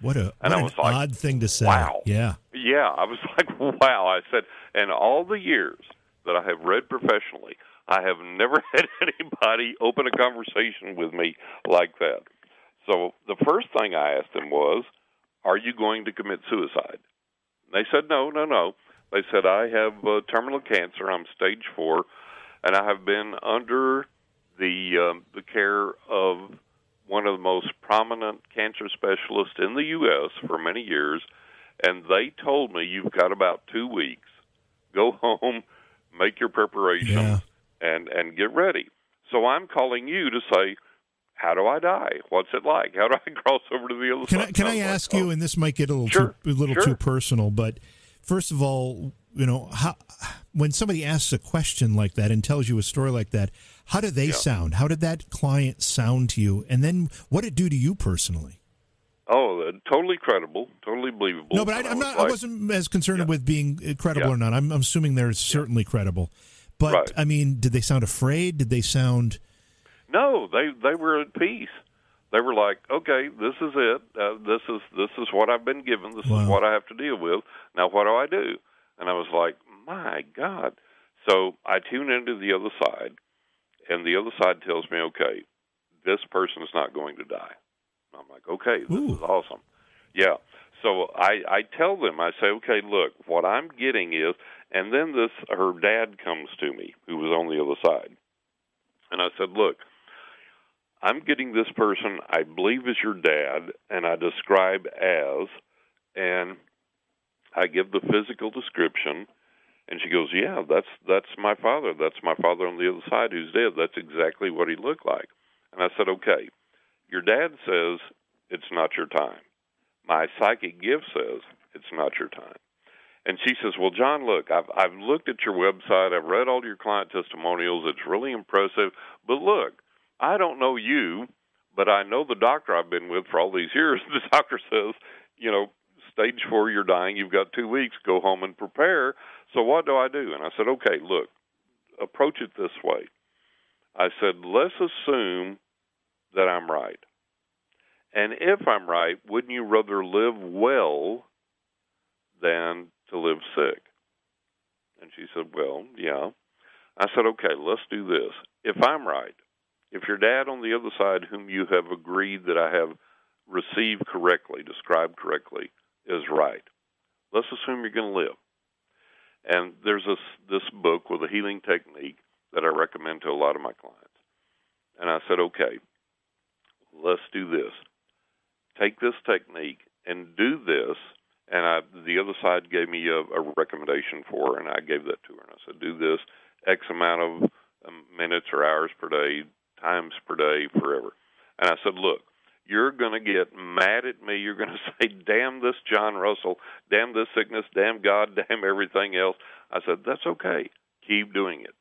S2: What a
S4: And
S2: what
S4: I
S2: an
S4: was like,
S2: odd thing to say.
S4: wow.
S2: Yeah.
S4: Yeah, I was [LAUGHS] like, wow. I said, and all the years that I have read professionally, I have never [LAUGHS] had anybody open a conversation with me like that. So the first thing I asked him was, Are you going to commit suicide? They said, No, no, no. They said, I have uh, terminal cancer. I'm stage four, and I have been under the um, the care of one of the most prominent cancer specialists in the U.S. for many years, and they told me you've got about two weeks. Go [LAUGHS] home, make your preparations,
S2: Yeah.
S4: and and get ready. So I'm calling you to say, how do I die? What's it like? How do I [LAUGHS] cross over to the other
S2: Can I
S4: side?
S2: can I
S4: I'm like,
S2: ask
S4: "Oh,
S2: you? And this might get a little
S4: Sure,
S2: too a little
S4: sure.
S2: too personal, but first of all, you know, how, when somebody asks a question like that and tells you a story like that, how do they
S4: Yeah.
S2: sound? How did that client sound to you? And then what did it do to you personally?
S4: Oh, uh, totally credible, totally believable.
S2: No, but I, I'm
S4: was
S2: not. I wasn't as concerned
S4: Yeah.
S2: with being uh, credible
S4: Yeah.
S2: or not. I'm, I'm assuming they're certainly credible. But
S4: Right.
S2: I mean, did they sound afraid? Did they sound?
S4: No, they they were at peace. They were like, okay, this is it. Uh, this is this is what I've been given. This
S2: Wow.
S4: is what I have to deal with. Now, what do I do? And I was like, my God. So I tune into the other side, and the other side tells me, okay, this person is not going to die. I'm like, okay, this
S2: Ooh.
S4: is awesome. Yeah. So I I tell them, I say, okay, look, what I'm getting is, and then this her dad comes to me, who was on the other side, and I said, look. I'm getting this person I believe is your dad, and I describe as, and I give the physical description, and she goes, "Yeah, that's that's my father. That's my father on the other side who's dead. That's exactly what he looked like." And I said, "Okay, your dad says it's not your time. My psychic gift says It's not your time. And she says, "Well, John, look, I've I've looked at your website. I've read all your client testimonials. It's really impressive. But look, I don't know you, but I know the doctor I've been with for all these years. [LAUGHS] The doctor says, you know, stage four, you're dying. You've got two weeks. Go home and prepare. So what do I do?" And I said, "Okay, look, approach it this way." I said, "Let's assume that I'm right." And if I'm right, wouldn't you rather live well than to live sick? And she said, Well, yeah. I said, Okay, let's do this. If I'm right, if your dad on the other side, whom you have agreed that I have received correctly, described correctly, is right, let's assume you're going to live. And there's this this book with a healing technique that I recommend to a lot of my clients. And I said, okay, let's do this. Take this technique and do this and I, the other side gave me a, a recommendation for her, and I gave that to her. And I said, do this X amount of um, minutes or hours per day, times per day, forever. And I said, look, you're going to get mad at me. You're going [LAUGHS] to say, damn this John Russell, damn this sickness, damn God, damn everything else. I said, that's okay. Keep doing it.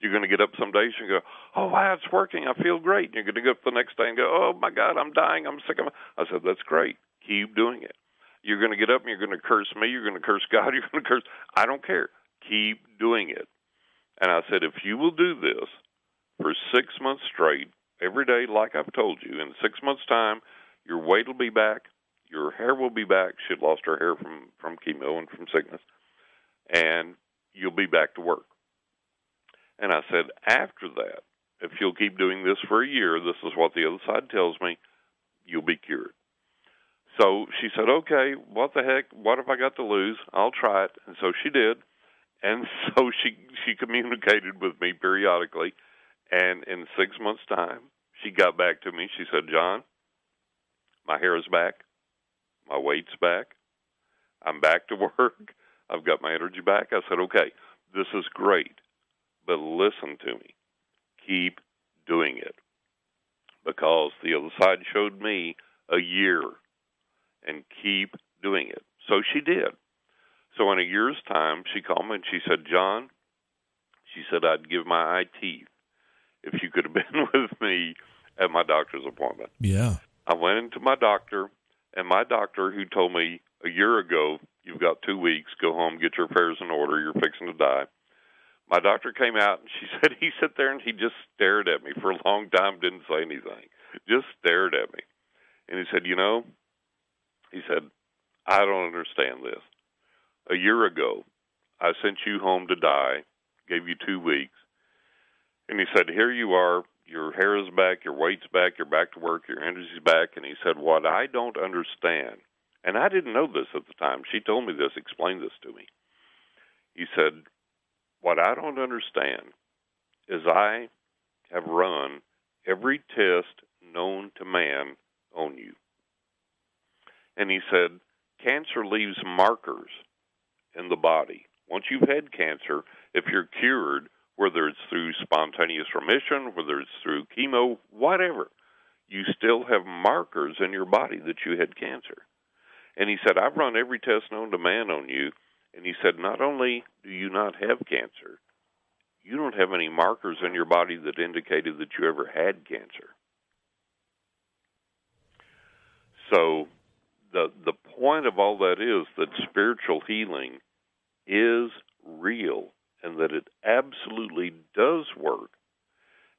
S4: You're going to get up some days and go, oh, wow, it's working. I feel great. And you're going to get up the next day and go, oh, my God, I'm dying. I'm sick. Of I said, that's great. Keep doing it. You're going to get up and you're going to curse me. You're going to curse God. [LAUGHS] You're going to curse. I don't care. Keep doing it. And I said, if you will do this for six months straight, every day, like I've told you, in six months' time, your weight will be back, your hair will be back. She had lost her hair from from chemo and from sickness, and you'll be back to work. And I said, after that, if you'll keep doing this for a year, this is what the other side tells me, you'll be cured. So she said, "Okay, what the heck? What have I got to lose? I'll try it." And so she did. And [LAUGHS] so she she communicated with me periodically, and in six months' time, she got back to me. She said, "John, my hair is back, my weight's back, I'm back to [LAUGHS] work, I've got my energy back." I said, "Okay, this is great, but listen to me, keep doing it, because the other side showed me a year and keep doing it. So she did. So in a year's time, she called me and she said, John, she said, I'd give my eye teeth if you could have been [LAUGHS] with me at my doctor's appointment.
S2: Yeah.
S4: I went into my doctor, and my doctor, who told me a year ago, you've got two weeks, go home, get your affairs in order, you're fixing to die. My doctor came out and she [LAUGHS] said he sat there and he just stared at me for a long time, didn't say anything, just stared at me. And he said, You know, he said, I don't understand this. A year ago, I sent you home to die, gave you two weeks. And he said, Here you are. Your hair is back, your weight's back, you're back to work, your energy's back. And he said, What I don't understand, and I didn't know this at the time, she told me this, explained this to me. He said, What I don't understand is I have run every test known to man on you. And he said, cancer leaves markers in the body. Once you've had cancer, if you're cured, whether it's through spontaneous remission, whether it's through chemo, whatever, you still have markers in your body that you had cancer. And he said, I've run every test known to man on you. And he said, not only do you not have cancer, you don't have any markers in your body that indicated that you ever had cancer. So the the point of all that is that spiritual healing is real and that it absolutely does work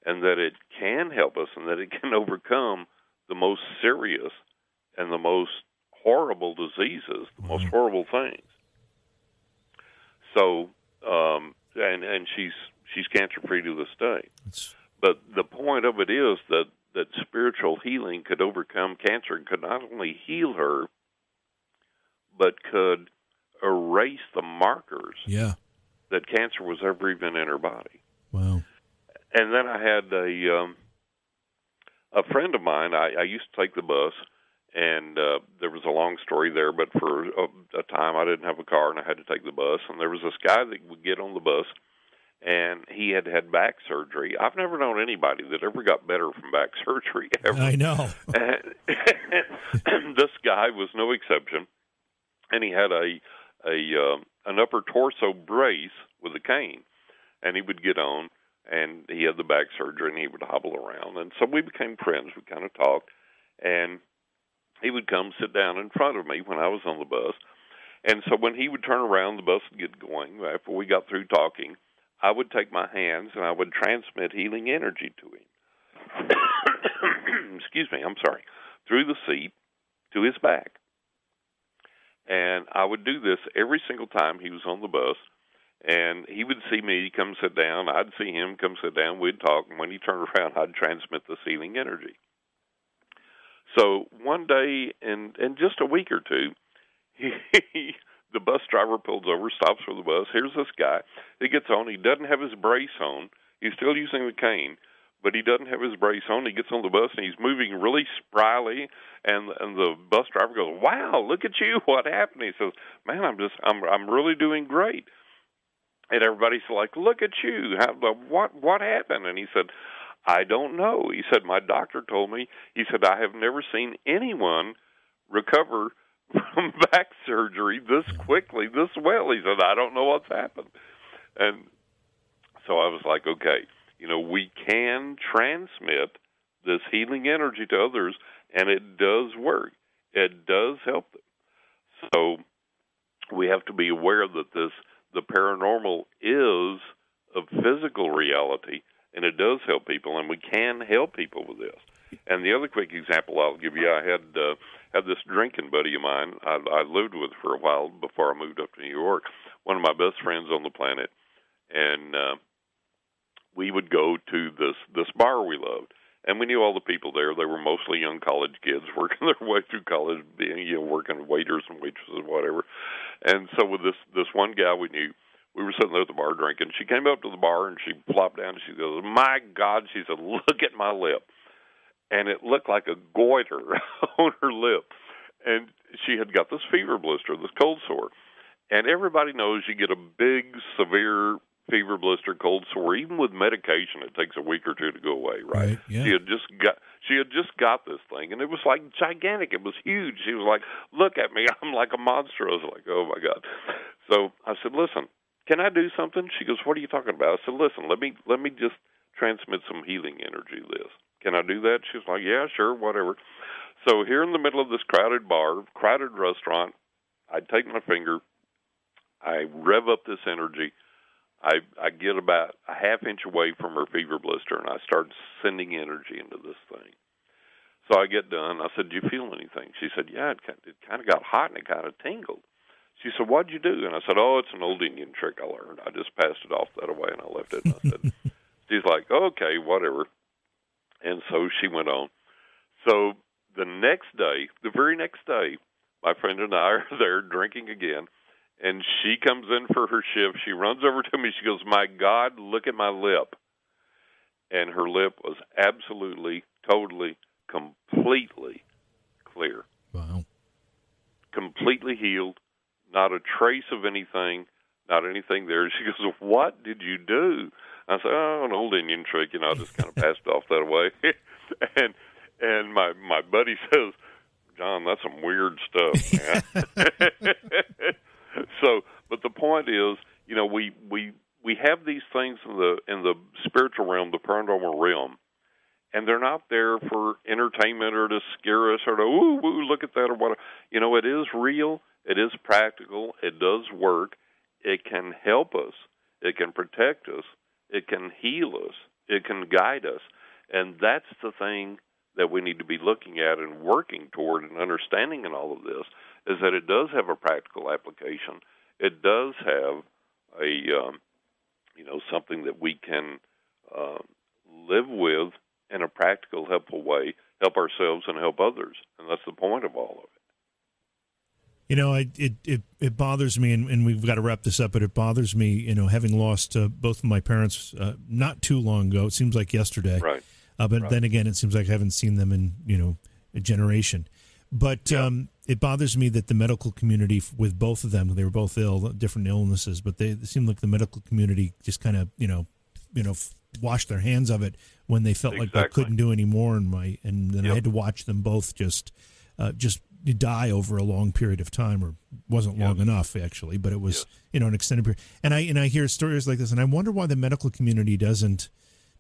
S4: and that it can help us and that it can [LAUGHS] overcome the most serious and the most horrible diseases, the most mm-hmm. horrible things. So, um, and and she's she's cancer free to this day. It's... But the point of it is that that spiritual healing could overcome cancer and could not only heal her, but could erase the markers
S2: yeah.
S4: That cancer was ever even in her body.
S2: Wow.
S4: And then I had a um, a friend of mine. I, I used to take the bus, and uh, there was a long story there. But for a, a time, I didn't have a car, and I had to take the bus. And there was this guy that would get on the bus, and he had had back surgery. I've never known anybody that ever got better from back [LAUGHS] surgery ever.
S2: I know. [LAUGHS]
S4: and, [LAUGHS] this guy was no exception. and he had a a uh, an upper torso brace with a cane, and he would get on, and he had the back surgery, and he would hobble around, and so we became friends. We kind of talked, and he would come sit down in front of me when I was on the bus. And so when he would turn around, the bus would get going. After we got through talking, I would take my hands and I would transmit healing energy to him. [COUGHS] Excuse me, I'm sorry. Through the seat to his back. And I would do this every single time he was on the bus. And he would see me come sit down. I'd see him come sit down. We'd talk. And when he turned [LAUGHS] around, I'd transmit the healing energy. So one day, in in just a week or two, [LAUGHS] he, the bus driver pulls over, stops for the bus. Here's this guy. He gets on. He doesn't have his brace on. He's still using the cane, but he doesn't have his brace on. He gets on the bus and he's moving really spryly. And and the bus driver goes, "Wow, look at you! [LAUGHS] What happened?" He says, "Man, I'm just I'm I'm really doing great." And everybody's like, "Look at you! How, uh, what what happened?" And he said, I don't know. He said, My doctor told me, he said, I have never seen anyone recover [LAUGHS] from back surgery this quickly, this well. He said, I don't know what's happened. And so I was like, okay, you know, we can transmit this healing energy to others, and it does work. It does help them. So we have to be aware that this the paranormal is a physical reality and it does help people, and we can help people with this. And the other quick example I'll give you, I had uh, had this drinking buddy of mine I, I lived with for a while before I moved up to New York. One of my best friends on the planet, and uh, we would go to this this bar we loved, and we knew all the people there. They were mostly young college kids [LAUGHS] working their way through college, being you know working waiters and waitresses, whatever. And so with this this one guy we knew we were sitting there at the bar drinking. She came up to the bar and she flopped down and she goes, "My God!" She said, "Look at my lip," and it looked like a goiter [LAUGHS] on her lip, and she had got this fever blister, this cold sore, and everybody knows you get a big, severe fever blister, cold sore, even with medication, it takes a week or two to go away, right?
S2: Right, yeah.
S4: She had just got she had just got this thing and it was like gigantic. It was huge. She was like, Look at me, [LAUGHS] I'm like a monster. I was like, Oh my God. So I said, Listen, can I do something? She goes, What are you talking about? I said, Listen, let me let me just transmit some healing energy to this. Can I do that? She was like, Yeah, sure, whatever. So here in the middle of this crowded bar, crowded restaurant, I take my finger, I rev up this energy, I I get about a half inch away from her fever blister and I start sending energy into this thing. So I get done. I said, "Do you feel anything?" She said, "Yeah, it kind of, it kind of got hot and it kind of tingled." She said, "What'd you do?" And I said, "Oh, it's an old Indian trick I learned. I just passed it off that way and I left it." And I said, [LAUGHS] "She's like, okay, whatever." And so she went on. So the next day, the very next day, my friend and I are [LAUGHS] there drinking again, and she comes in for her shift. She runs over to me. She goes, "My God, look at my lip." And her lip was absolutely, totally, completely clear,
S2: Wow.
S4: completely healed not a trace of anything, not anything there. She goes, "What did you do?" I said, "Oh, an old Indian trick. You know, I just kind of [LAUGHS] passed off that way." [LAUGHS] and and my my buddy [LAUGHS] says, "John, that's some weird stuff, man." [LAUGHS] so, but the point is, you know, we we we have these things in the in the spiritual realm, the paranormal realm, and they're not there for entertainment or to scare us or to ooh, ooh look at that or what. You know, it is real it is practical. It does work. It can help us. It can protect us. It can heal us. It can guide us. And that's the thing that we need to be looking at and working toward and understanding in all of this is that it does have a practical application. It does have a um, you know something that we can uh, live with in a practical, helpful way, help ourselves and help others, and that's the point of all of it.
S2: You know, I, it, it it bothers me, and, and we've got to wrap this up. But it bothers me, you know, having lost uh, both of my parents uh, not too long ago. It seems like yesterday,
S4: Right.
S2: Uh, but
S4: Right.
S2: then again, it seems like I haven't seen them in you know a generation. But um, it bothers me that the medical community, with both of them, they were both ill, different illnesses, but they it seemed like the medical community just kind of you know, you know, f- washed their hands of it when they felt like they couldn't do any more. And my and then I had to watch them both just, uh, just die over a long period of time, or wasn't long enough actually, but it was
S4: Yes.
S2: you know an extended period. And I and I hear stories like this, and I wonder why the medical community doesn't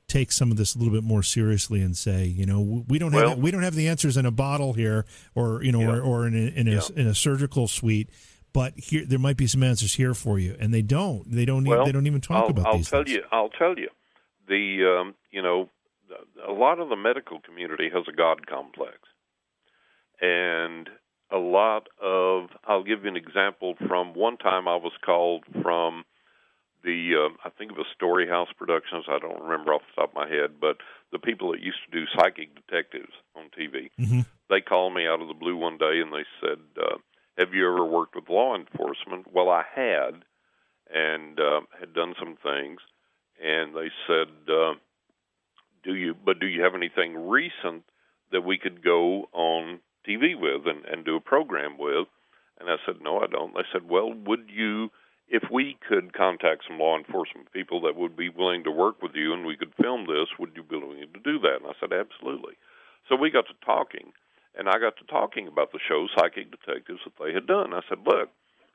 S2: take some of this a little bit more seriously and say, you know, we don't have
S4: Well-
S2: we don't have the answers in a bottle here, or you know,
S4: Yeah.
S2: or, or in a, in a
S4: Yeah.
S2: in a surgical suite. But here, there might be some answers here for you, and they don't. They don't.
S4: Well,
S2: they don't even talk
S4: I'll,
S2: about
S4: I'll
S2: these
S4: tell
S2: things.
S4: you. I'll tell you. The um, you know, a lot of the medical community has a God complex, and a lot of. I'll give you an example from one time I was called from the. Um, I think it was Storyhouse Productions. I don't remember off the top of my head, but the people that used to do psychic detectives on TV.
S2: Mhm.
S4: They called me out of the blue one day and they said, uh, "Have you ever worked with law enforcement?" Well, I had and uh, had done some things, and they said, uh, "Do you? But do you have anything recent that we could go on TV with and, and do a program with?" And I said, "No, I don't." They said, "Well, would you?" If we could contact some law enforcement people that would be willing to work with you and we could film this, would you be willing to do that? And I said, absolutely. So we got to talking, and I got to talking about the show Psychic Detectives that they had done. I said, look,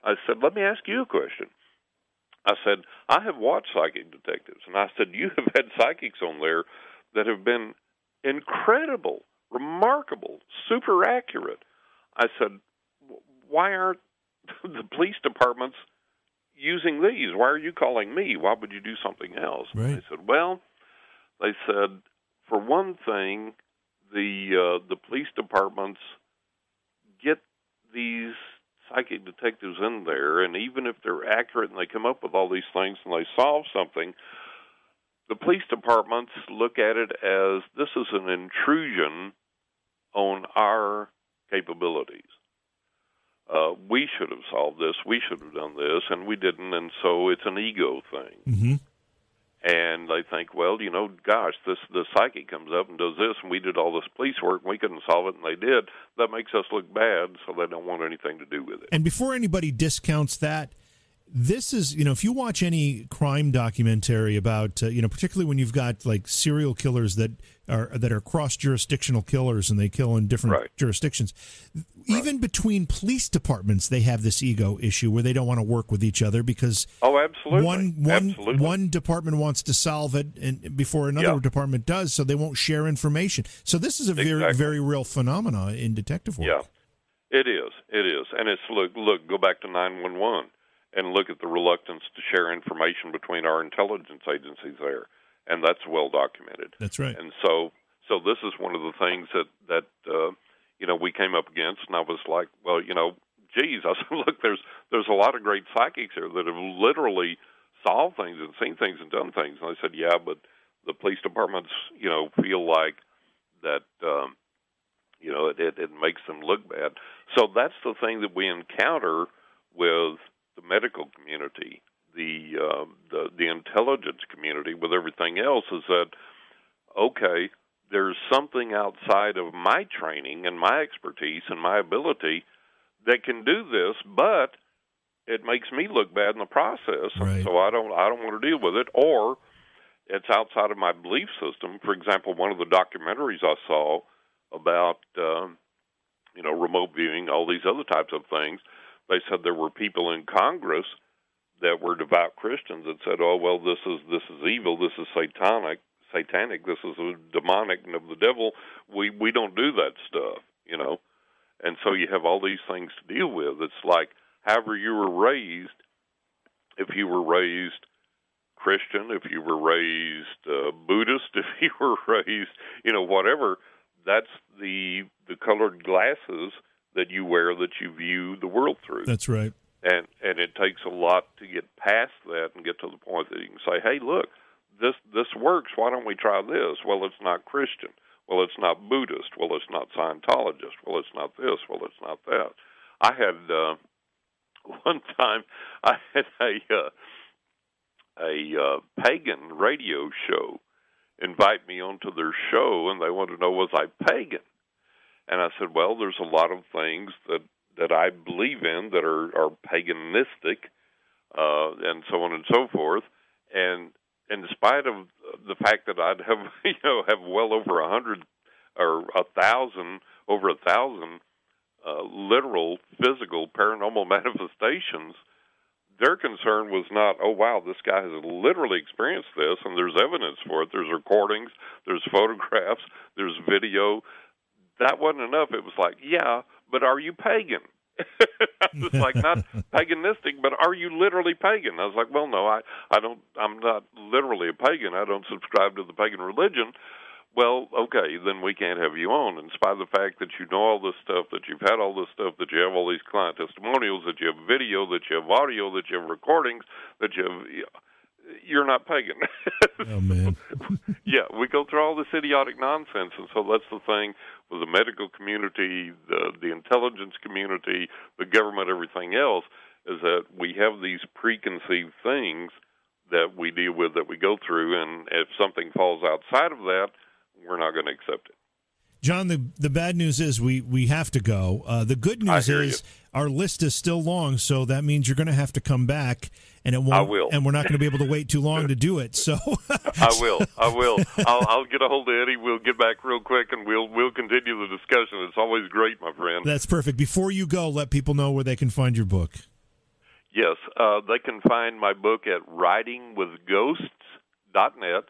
S4: I said, let me ask you a question. I said, I have watched Psychic Detectives, and I said, you have had psychics on there that have been incredible, remarkable, super accurate. I said, why aren't [LAUGHS] the police departments using these? Why are you calling me? Why would you do something else?
S2: Right.
S4: They said, well, they said, for one thing, the uh, the police departments get these psychic detectives in there, and even if they're accurate and they come up with all these things and they solve something, the police departments look at it as this is an intrusion on our capabilities. Uh, we should have solved this, we should have done this, and we didn't, and so it's an ego thing
S2: hmm
S4: and they think, well, you know, gosh, this the psychic comes up and does this, and we did all this police work, and we couldn't solve it, and they did. That makes us look bad, so they don't want anything to do with it.
S2: And before anybody discounts that, this is you know if you watch any crime documentary about uh, you know particularly when you've got like serial killers that are that are cross jurisdictional killers and they kill in different
S4: Right.
S2: jurisdictions even between police departments they have this ego issue where they don't want to work with each other because
S4: Oh, absolutely,
S2: one one
S4: absolutely.
S2: one department wants to solve it and before another
S4: Yeah.
S2: department does so they won't share information so this is a very
S4: Exactly.
S2: very real phenomena in detective work
S4: Yeah, it is. It is, and it's look. Look, go back to nine one one and look at the reluctance to share information between our intelligence agencies there, and that's well documented.
S2: that's right
S4: And so, so this is one of the things that that uh, you know we came up against, and I was like, well, you know, geez, I said, [LAUGHS] look, there's there's a lot of great psychics here that have literally solved things and seen things and done things. And I said, yeah, but the police departments, you know, feel like that. Um, you know, it, it, it makes them look bad. So that's the thing that we encounter with the medical community, the uh, the the intelligence community, with everything else is that okay, there's something outside of my training and my expertise and my ability that can do this, but it makes me look bad in the process,
S2: Right.
S4: so I don't I don't want to deal with it, or it's outside of my belief system. For example, one of the documentaries I saw about um, you know remote viewing, all these other types of things, they said there were people in Congress that were devout Christians that said, "Oh well, this is this is evil, this is satanic, satanic, this is demonic and of the devil. We we don't do that stuff, you know." And so you have all these things to deal with. It's like however you were raised. If you were raised Christian, if you were raised uh, Buddhist, [LAUGHS] if you were raised, you know, whatever, that's the the colored glasses that you wear that you view the world through
S2: that's right
S4: and and it takes a lot to get past that and get to the point that you can say, "Hey, look, this this works. Why don't we try this?" Well, it's not Christian. Well, it's not Buddhist. Well, it's not Scientologist. Well, it's not this. Well, it's not that. I had uh, [LAUGHS] one time I had a uh, a uh, pagan radio show invite me onto their show, and they wanted to know was I pagan. And I said, well, there's a lot of things that that I believe in that are are paganistic, uh, and so on and so forth. And in spite of the fact that I'd have [LAUGHS] you know have well over a hundred or a thousand over a thousand uh, literal, physical, paranormal [LAUGHS] manifestations, their concern was not, oh wow, this guy has literally experienced this, and there's evidence for it. There's recordings, there's photographs, there's video. That wasn't enough. It was like, yeah, but are you pagan? [LAUGHS] it's like not [LAUGHS] paganistic, but are you literally pagan? I was like, well, no, I, I don't. I'm not literally a pagan. I don't subscribe to the pagan religion. Well, okay, then we can't have you on. In spite of the fact that you know all this stuff, that you've had all this stuff, that you have all these client testimonials, that you have video, that you have audio, that you have recordings, that you have. You're not pagan. [LAUGHS]
S2: oh man. [LAUGHS]
S4: yeah, we go through all this idiotic nonsense, and so that's the thing with the medical community, the the intelligence community, the government, everything else, is that we have these preconceived things that we deal with, that we go through, and if something falls outside of that, we're not going to accept it.
S2: John, the the bad news is we we have to go. Uh, the good news is
S4: you.
S2: Our list is still long, so that means you're going to have to come back, and it won't.
S4: I will.
S2: and we're not going to be able to wait too long to do it. So [LAUGHS]
S4: I will. I will. I'll, I'll get a hold of Eddie. We'll get back real quick, and we'll we'll continue the discussion. It's always great, my friend.
S2: that's perfect. Before you go, let people know where they can find your book.
S4: Yes, uh, they can find my book at writingwithghosts.net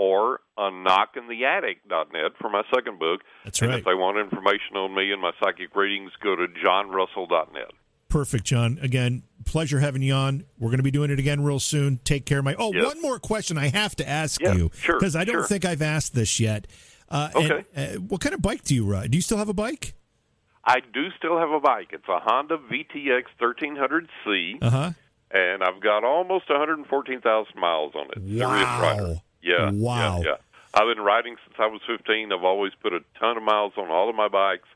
S4: or on knockintheattic.net for my second book.
S2: That's
S4: and
S2: right.
S4: if they want information on me and my psychic readings, go to johnrussell.net.
S2: Perfect, John. Again, pleasure having you on. We're going to be doing it again real soon. Take care, my. Oh,
S4: Yes.
S2: one more question I have to ask
S4: Yeah,
S2: you
S4: sure,
S2: because I don't
S4: sure.
S2: think I've asked this yet. Uh, and,
S4: Okay.
S2: uh, what kind of bike do you ride? Do you still have a bike?
S4: I do still have a bike. It's a Honda VTX 1300C,
S2: Uh huh.
S4: and I've got almost 114,000 miles on it.
S2: Wow.
S4: Yeah.
S2: Wow.
S4: Yeah, yeah. I've been riding since I was 15. I've always put a ton of miles on all of my bikes,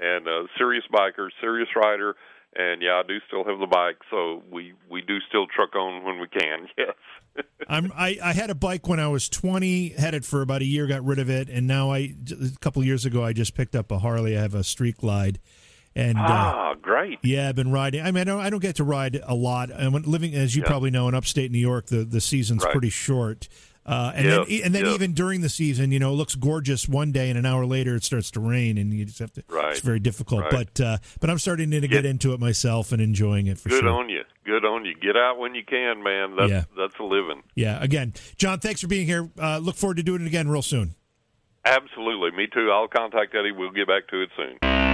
S4: and uh, serious biker, serious rider. And yeah, I do still have the bike, so we we do still truck on when we can. [LAUGHS] Yes.
S2: I'm I, I had a bike when I was 20, had it for about a year, got rid of it, and now I a couple of years ago I just picked up a Harley. I have a Street Glide, and uh,
S4: ah, great.
S2: yeah, I've been riding. I mean, I don't, I don't get to ride a lot. I'm living, as you
S4: Yeah.
S2: probably know, in upstate New York, the the season's
S4: Right.
S2: pretty short. Uh, and then, and then
S4: yes.
S2: even during the season, you know, it looks gorgeous one day, and an hour later it starts to rain, and you just have to.
S4: Right.
S2: It's very difficult,
S4: Right.
S2: but uh, but I'm starting to
S4: get
S2: into it myself and enjoying it for
S4: Good
S2: sure.
S4: on you. Good on you. Get out when you can, man. That's
S2: Yeah.
S4: that's a living.
S2: Yeah. Again, John, thanks for being here. Uh, look forward to doing it again real soon.
S4: Absolutely. Me too. I'll contact Eddie. We'll get back to it soon.